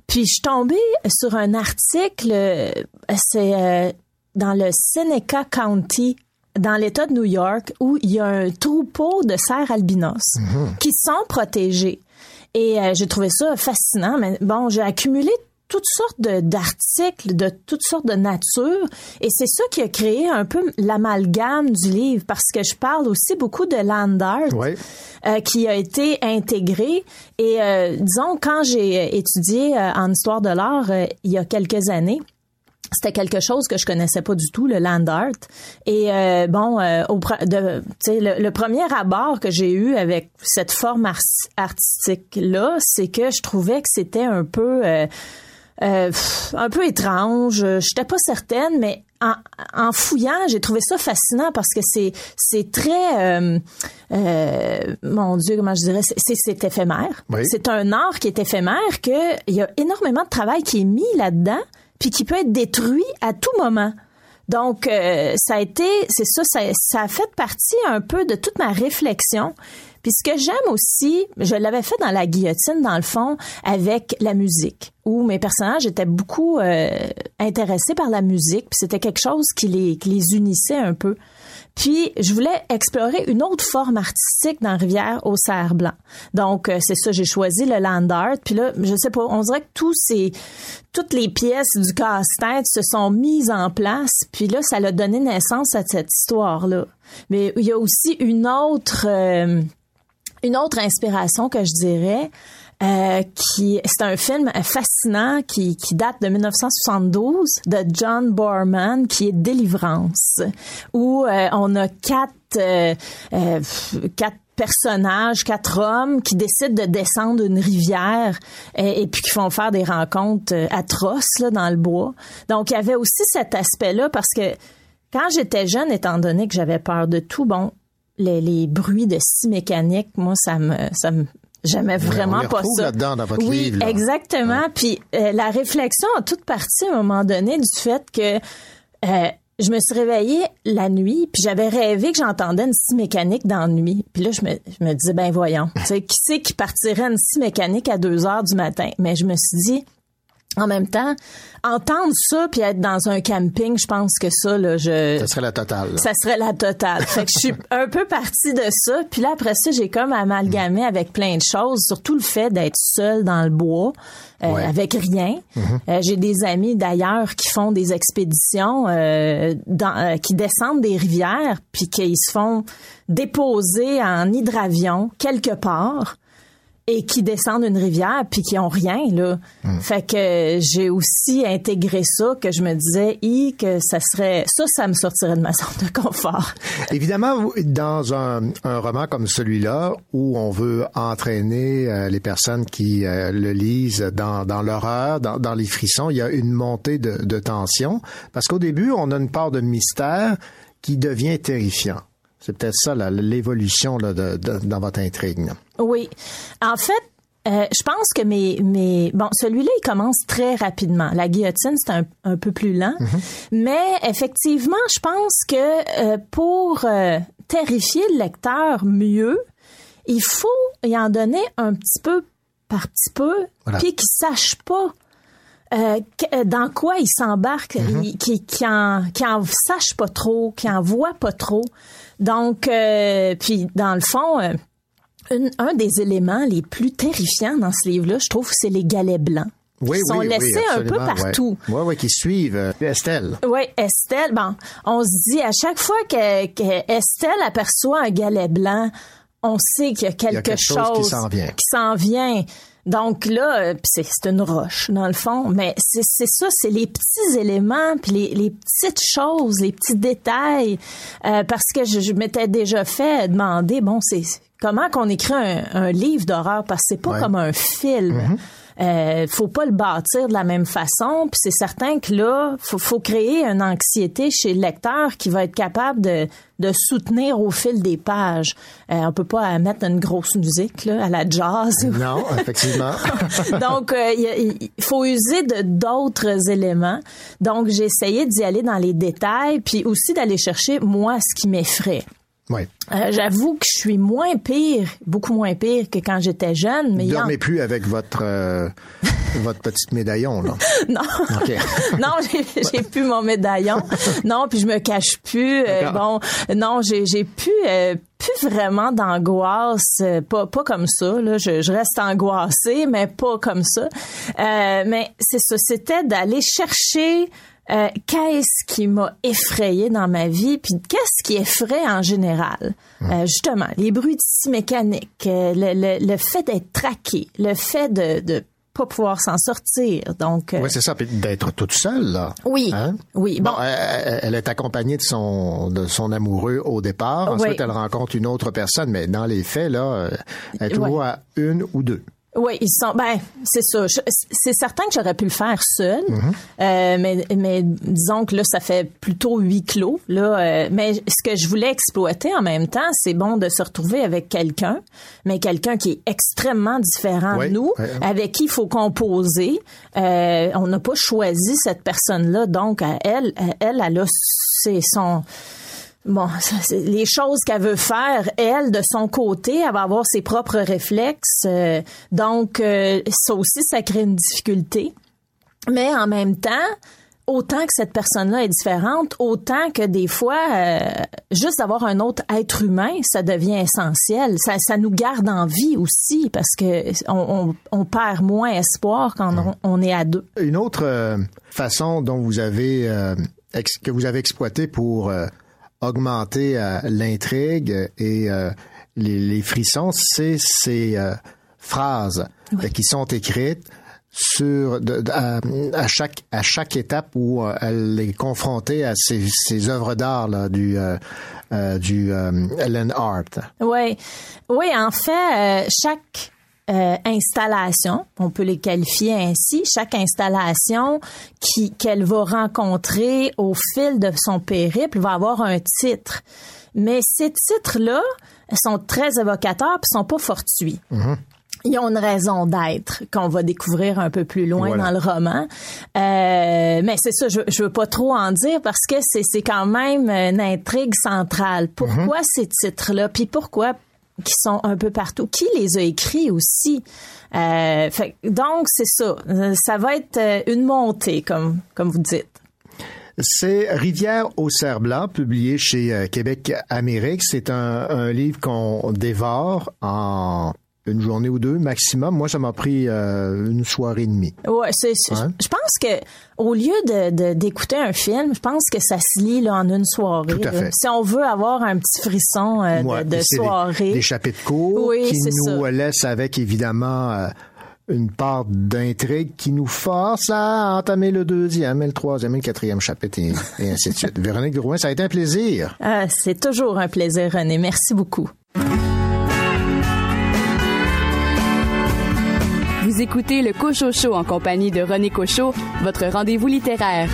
puis je suis tombée sur un article, c'est dans le Seneca County, dans l'État de New York, où il y a un troupeau de cerfs albinos qui sont protégés. Et euh, j'ai trouvé ça fascinant. Mais bon, j'ai accumulé toutes sortes d'articles de toutes sortes de nature et c'est ça qui a créé un peu l'amalgame du livre parce que je parle aussi beaucoup de land art euh, qui a été intégré et euh, disons quand j'ai étudié en histoire de l'art il y a quelques années c'était quelque chose que je connaissais pas du tout, le land art. Et euh, bon, euh, au, de, tu sais, le, le premier abord que j'ai eu avec cette forme ar- artistique-là, c'est que je trouvais que c'était un peu... euh, euh, un peu étrange. J'étais pas certaine, mais en, en fouillant, j'ai trouvé ça fascinant parce que c'est c'est très euh, euh, mon Dieu, comment je dirais, c'est- c'est c'est éphémère. Oui. C'est un art qui est éphémère que il y a énormément de travail qui est mis là-dedans, puis qui peut être détruit à tout moment. Donc, euh, ça a été, c'est ça, ça, ça a fait partie un peu de toute ma réflexion. Puis ce que j'aime aussi, je l'avais fait dans la guillotine, dans le fond, avec la musique, où mes personnages étaient beaucoup euh, intéressés par la musique, puis c'était quelque chose qui les, qui les unissait un peu. Puis je voulais explorer une autre forme artistique dans Rivière au cerf blanc. Donc euh, c'est ça, j'ai choisi le land art. Puis là, je sais pas, on dirait que tous ces toutes les pièces du casse-tête se sont mises en place. Puis là, ça a donné naissance à cette histoire là. Mais il y a aussi une autre euh, une autre inspiration que je dirais. Euh, qui c'est un film fascinant qui, qui date de 1972 de John Borman qui est Délivrance où euh, on a quatre euh, euh, quatre personnages, quatre hommes qui décident de descendre une rivière et, puis qui font faire des rencontres euh, atroces là, dans le bois. Donc il y avait aussi cet aspect-là parce que quand j'étais jeune, étant donné que j'avais peur de tout, bon, les, les bruits de scie mécanique, moi, ça me, ça me, j'aimais vraiment pas ça. là-dedans dans votre oui, livre, là. exactement. Puis euh, la réflexion a toute partie à un moment donné du fait que euh, je me suis réveillée la nuit, puis j'avais rêvé que j'entendais une scie mécanique dans la nuit. Puis là, je me, je me disais, ben voyons, tu sais, qui c'est qui partirait une scie mécanique à 2 heures du matin? Mais je me suis dit, en même temps, entendre ça puis être dans un camping, je pense que ça, là, je... Ça serait la totale. là. Ça serait la totale. Fait que je suis un peu partie de ça. Puis là, après ça, j'ai comme amalgamé avec plein de choses, surtout le fait d'être seule dans le bois, euh, Ouais. avec rien. Euh, j'ai des amis d'ailleurs qui font des expéditions, euh, dans, euh, qui descendent des rivières, puis qui se font déposer en hydravion quelque part et qui descendent une rivière puis qui ont rien là. Fait que j'ai aussi intégré ça que je me disais i que ça serait ça ça me sortirait de ma zone de confort. Évidemment, dans un, un roman comme celui-là, où on veut entraîner euh, les personnes qui euh, le lisent dans, dans l'horreur, dans, dans les frissons, il y a une montée de, de tension, parce qu'au début, on a une part de mystère qui devient terrifiant. C'est peut-être ça l'évolution dans votre intrigue. Oui. En fait, euh, je pense que mes, mes bon celui-là il commence très rapidement. La guillotine c'est un, un peu plus lent, mais effectivement je pense que euh, pour euh, terrifier le lecteur mieux, il faut y en donner un petit peu par petit peu, Voilà. puis qu'il sache pas euh, que- dans quoi il s'embarque, il- qui, qui en, qui en sache pas trop, qui en voit pas trop. Donc, euh, puis dans le fond, euh, une- un des éléments les plus terrifiants dans ce livre-là, je trouve, c'est les galets blancs. Oui, qui sont oui, oui, laissés un peu partout. Oui, ouais, ouais, qui suivent euh, Estelle. Oui, Estelle, bon, on se dit à chaque fois que, que Estelle aperçoit un galet blanc, on sait qu'il y a quelque, Il y a quelque chose qui s'en vient. qui s'en vient. Donc là, euh, c'est une roche dans le fond, mais c'est c'est ça, c'est les petits éléments, puis les, les petites choses, les petits détails, euh, parce que je, je m'étais déjà fait demander, bon, c'est comment qu'on écrit un, un livre d'horreur, parce que c'est pas Ouais. comme un film. euh, faut pas le bâtir de la même façon. Puis c'est certain que là, faut, faut créer une anxiété chez le lecteur qui va être capable de, de soutenir au fil des pages. Euh, on peut pas mettre une grosse musique là, à la jazz. Non, effectivement. Donc, euh, il faut user de d'autres éléments. Donc, j'ai essayé d'y aller dans les détails, puis aussi d'aller chercher, moi, ce qui m'effraie. Oui. Euh, J'avoue que je suis moins pire, beaucoup moins pire que quand j'étais jeune. Mais en- dormez plus avec votre, euh, votre petite médaillon, là. non, non, j'ai- plus mon médaillon. Non, puis je me cache plus. Euh, bon, non, j'ai j'ai plus euh, plus vraiment d'angoisse, pas pas comme ça. Là, je, je reste angoissée, mais pas comme ça. Euh, mais c'est ça, c'était d'aller chercher. Euh, qu'est-ce qui m'a effrayé dans ma vie, puis qu'est-ce qui effraie en général? Euh, justement, les bruits de scie mécaniques, euh, le, le, le fait d'être traqué, le fait de, de pas pouvoir s'en sortir. Donc, euh, Oui, c'est ça. Puis d'être toute seule, là. Oui. Hein? Oui. Bon, elle, elle est accompagnée de son, de son amoureux au départ. Ensuite, Oui. elle rencontre une autre personne. Mais dans les faits, là, elle est toujours à une ou deux. Oui, ils sont. Ben, c'est ça. C'est certain que j'aurais pu le faire seul, Mm-hmm. euh, mais, mais disons que là, ça fait plutôt huis clos. Là, euh, mais ce que je voulais exploiter en même temps, c'est bon de se retrouver avec quelqu'un, mais quelqu'un qui est extrêmement différent Oui, de nous, oui. avec qui il faut composer. Euh, on n'a pas choisi cette personne-là, donc elle, elle, elle a c'est son Bon, les choses qu'elle veut faire, elle, de son côté, elle va avoir ses propres réflexes. euh, donc, euh, ça aussi, ça crée une difficulté. Mais en même temps, autant que cette personne-là est différente, autant que des fois, euh, juste d'avoir un autre être humain, ça devient essentiel. Ça, ça nous garde en vie aussi parce que on, on- on perd moins espoir quand on, on est à deux. Une autre façon dont vous avez que vous avez exploité pour augmenter euh, l'intrigue et euh, les, les frissons, c'est ces euh, phrases qui sont écrites sur de- de- à, à chaque à chaque étape où euh, elle est confrontée à ces, ces œuvres d'art là, du euh, euh, du euh, Ellen Hart. Oui, oui. En fait, chaque euh, installation, on peut les qualifier ainsi, chaque installation qui qu'elle va rencontrer au fil de son périple va avoir un titre. Mais ces titres-là sont très évocateurs puis sont pas fortuits. Ils ont une raison d'être qu'on va découvrir un peu plus loin Voilà. dans le roman. Euh, mais c'est ça, je, je veux pas trop en dire parce que c'est, c'est quand même une intrigue centrale. Pourquoi ces titres-là? Puis pourquoi qui sont un peu partout? Qui les a écrits aussi? Euh, donc, c'est ça. Ça va être euh, une montée, comme, comme vous dites. C'est Rivière au cerf blanc, publié chez euh, Québec Amérique. C'est un livre qu'on dévore en une journée ou deux maximum. Moi, ça m'a pris euh, une soirée et demie. Ouais, c'est, Ouais. je pense que au lieu de, d'écouter un film, je pense que ça se lit là, en une soirée. Tout à fait. Si on veut avoir un petit frisson euh, de, de c'est des- soirée. Des, chapitres courts Oui, qui nous ça. laissent avec évidemment euh, une part d'intrigue qui nous force à entamer le deuxième, et le troisième, et le quatrième chapitre et, et ainsi de suite. Véronique Drouin, ça a été un plaisir. Ah, c'est toujours un plaisir, René. Merci beaucoup. Écoutez le Cocho Show en compagnie de René Cocho, votre rendez-vous littéraire.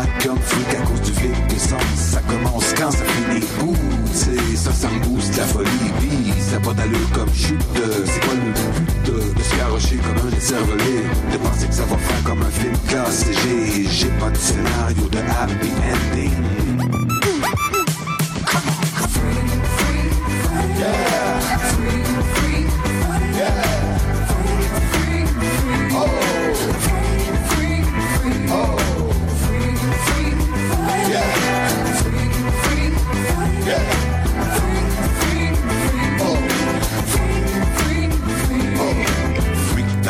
Vacuum Freak à cause du vide d'essence Ça commence quand ça finit Ouh, c'est ça, ça me booste la folie. Puis ça pas d'allure comme chute C'est quoi le but de, de se garrocher comme un cervelé De penser que ça va faire comme un film classé J'ai, j'ai pas de scénario de happy ending. Oh,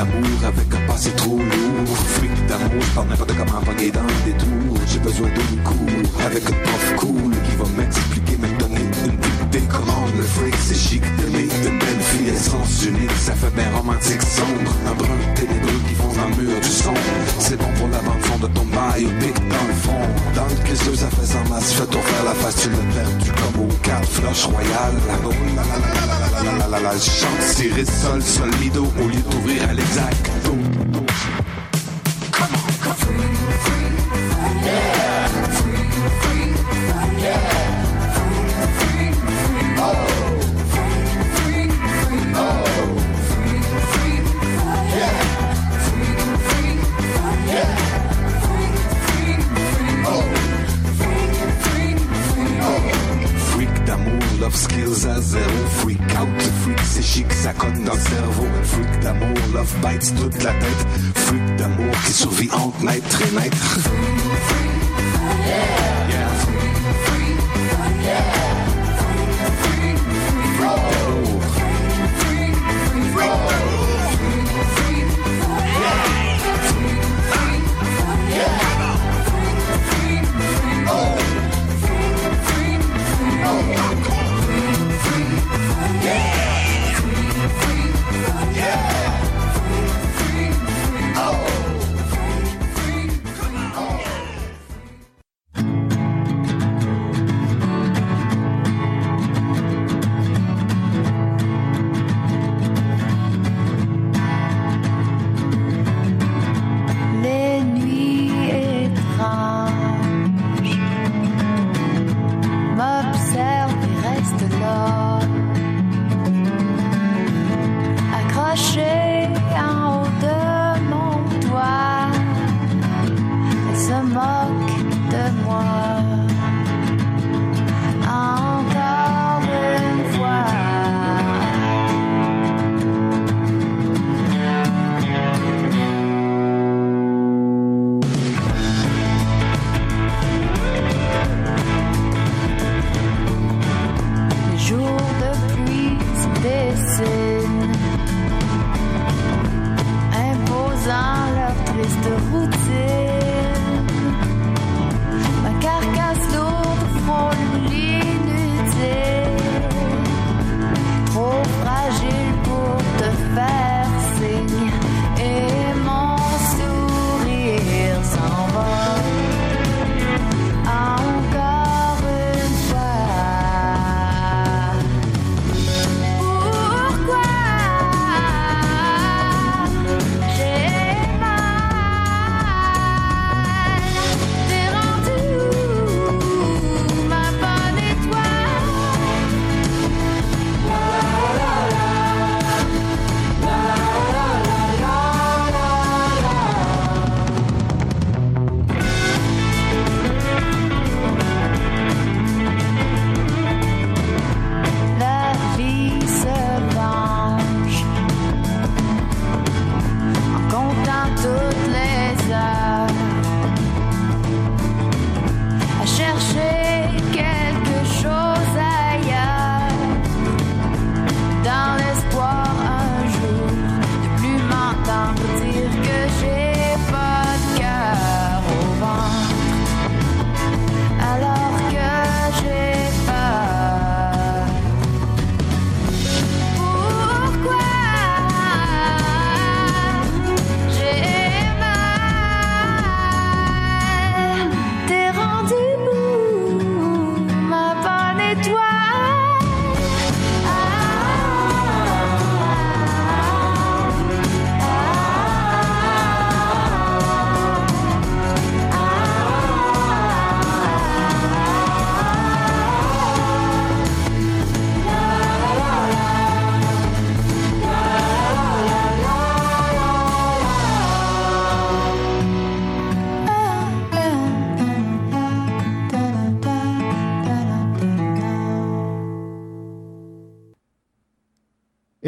d'amour avec un passé trop lourd. Freak d'amour, je parle n'importe comment pogner dans des tours. J'ai besoin d'une cour avec un prof cool qui va m'expliquer, me donner une petite commande. Le freak, c'est chic d'aimer une belle fille, essence unique, ça fait bien romantique sombre. Un brun ténébreux qui fonce le mur du son. C'est bon pour la bande son de ton biopic dans le fond. Dans le cristaux, ça fait sans masse, fais ton faire la face, tu l'as perdu comme au 4 flush royal. La la la la la la la la la la, chante Cyril sol, mido, au lieu d'ouvrir à love skills à zéro. out de freak, c'est chic, ça cogne dans le cerveau. Freak d'amour, love bites toute la tête. Freak d'amour qui survit entre night, très night. Free, free, yeah. yeah. Free, yeah.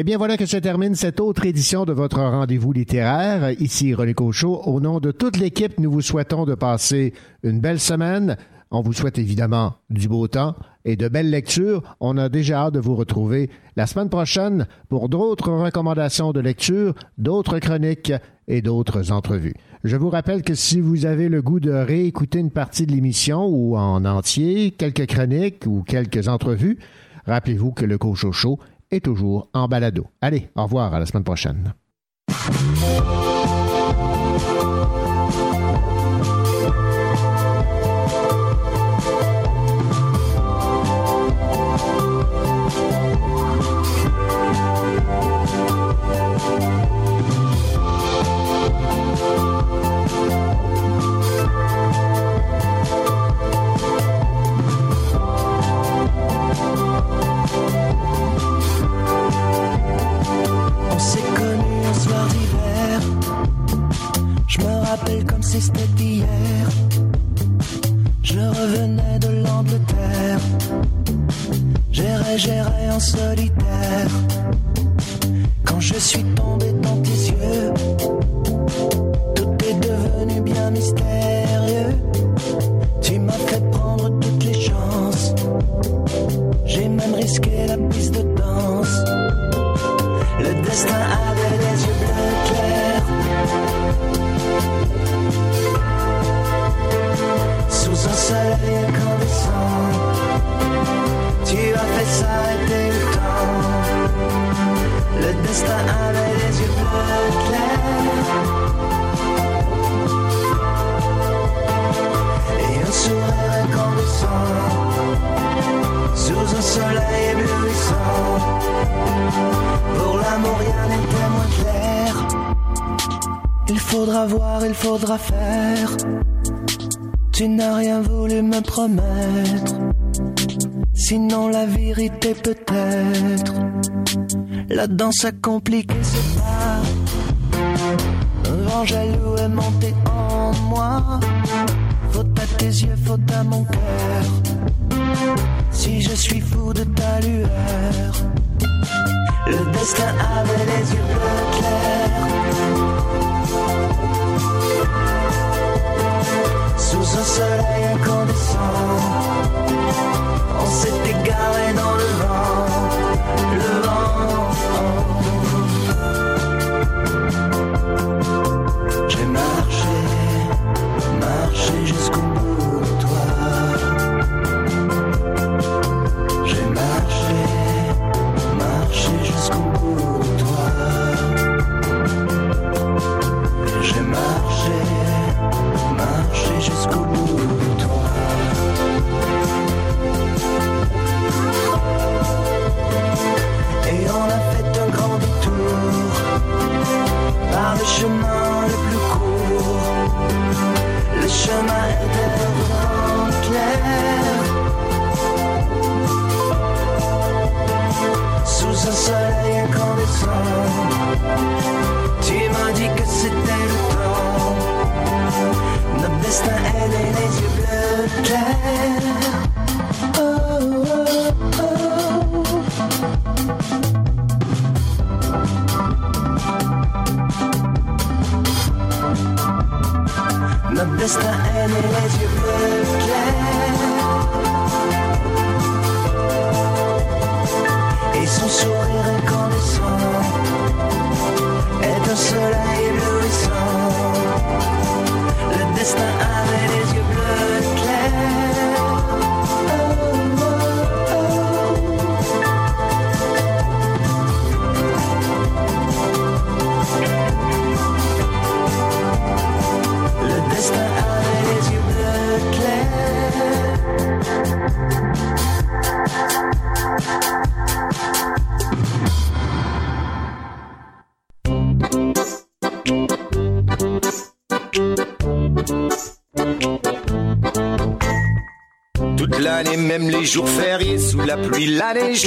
Eh bien, voilà que se termine cette autre édition de votre rendez-vous littéraire. Ici René Cochot. Au nom de toute l'équipe, nous vous souhaitons de passer une belle semaine On vous souhaite évidemment du beau temps et de belles lectures. On a déjà hâte de vous retrouver la semaine prochaine pour d'autres recommandations de lecture, d'autres chroniques et d'autres entrevues. Je vous rappelle que si vous avez le goût de réécouter une partie de l'émission ou en entier, quelques chroniques ou quelques entrevues, rappelez-vous que le Cocho Est toujours en balado. Allez, au revoir à la semaine prochaine. C'était hier. Je revenais de l'Angleterre. J'irai, j'irai en solitaire. Quand je suis tombé sous un soleil éblouissant. Pour l'amour, rien n'était moins clair. Il faudra voir, il faudra faire. Tu n'as rien voulu me promettre. Sinon, la vérité peut-être. La danse a compliqué ses pas. Un vent jaloux est monté en moi. Tes yeux, faute à mon cœur. Si je suis fou de ta lueur. Le destin avait les yeux bleus clairs. Sous un soleil incandescent, on s'est égaré dans le vent. Le vent. J'ai marché, marché jusqu'au tu m'as dit que c'était le temps. Notre destin est né les yeux bleus clairs.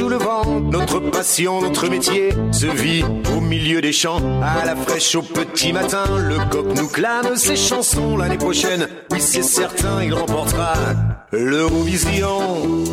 Notre passion, notre métier se vit au milieu des champs, à la fraîche au petit matin. Le coq nous clame ses chansons l'année prochaine. Oui, c'est certain, il remportera l'Eurovision.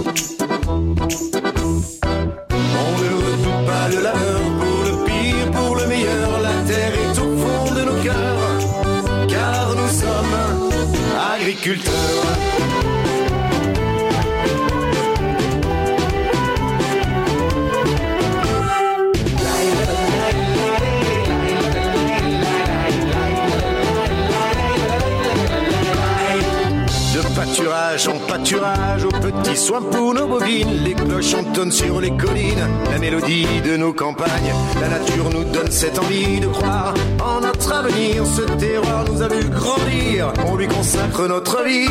Élevage en pâturage, aux petits soins pour nos bovines. Les cloches entonnent sur les collines, la mélodie de nos campagnes. La nature nous donne cette envie de croire en notre avenir. Ce terroir nous a vu grandir, on lui consacre notre vie.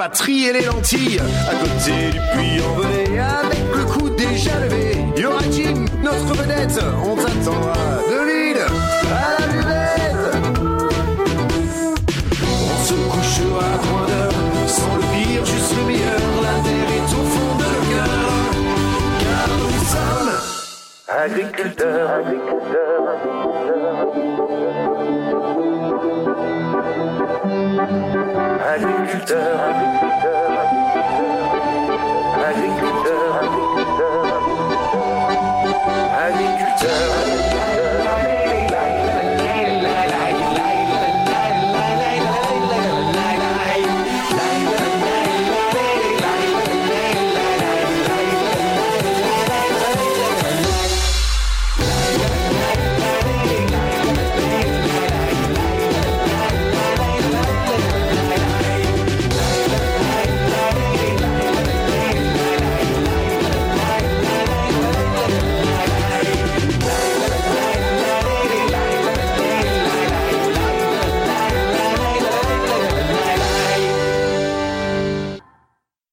Pas trier les lentilles. À côté du puits envolé, avec le coup déjà levé. Y notre vedette, on t'attendra de l'île à la buvette. On se couchera à point d'heure, sans le pire, juste le meilleur. La terre est au fond de nos cœurs, car nous sommes agriculteurs. agriculteurs. Agriculteur, agriculteur, agriculteur, agriculteur, agriculteur.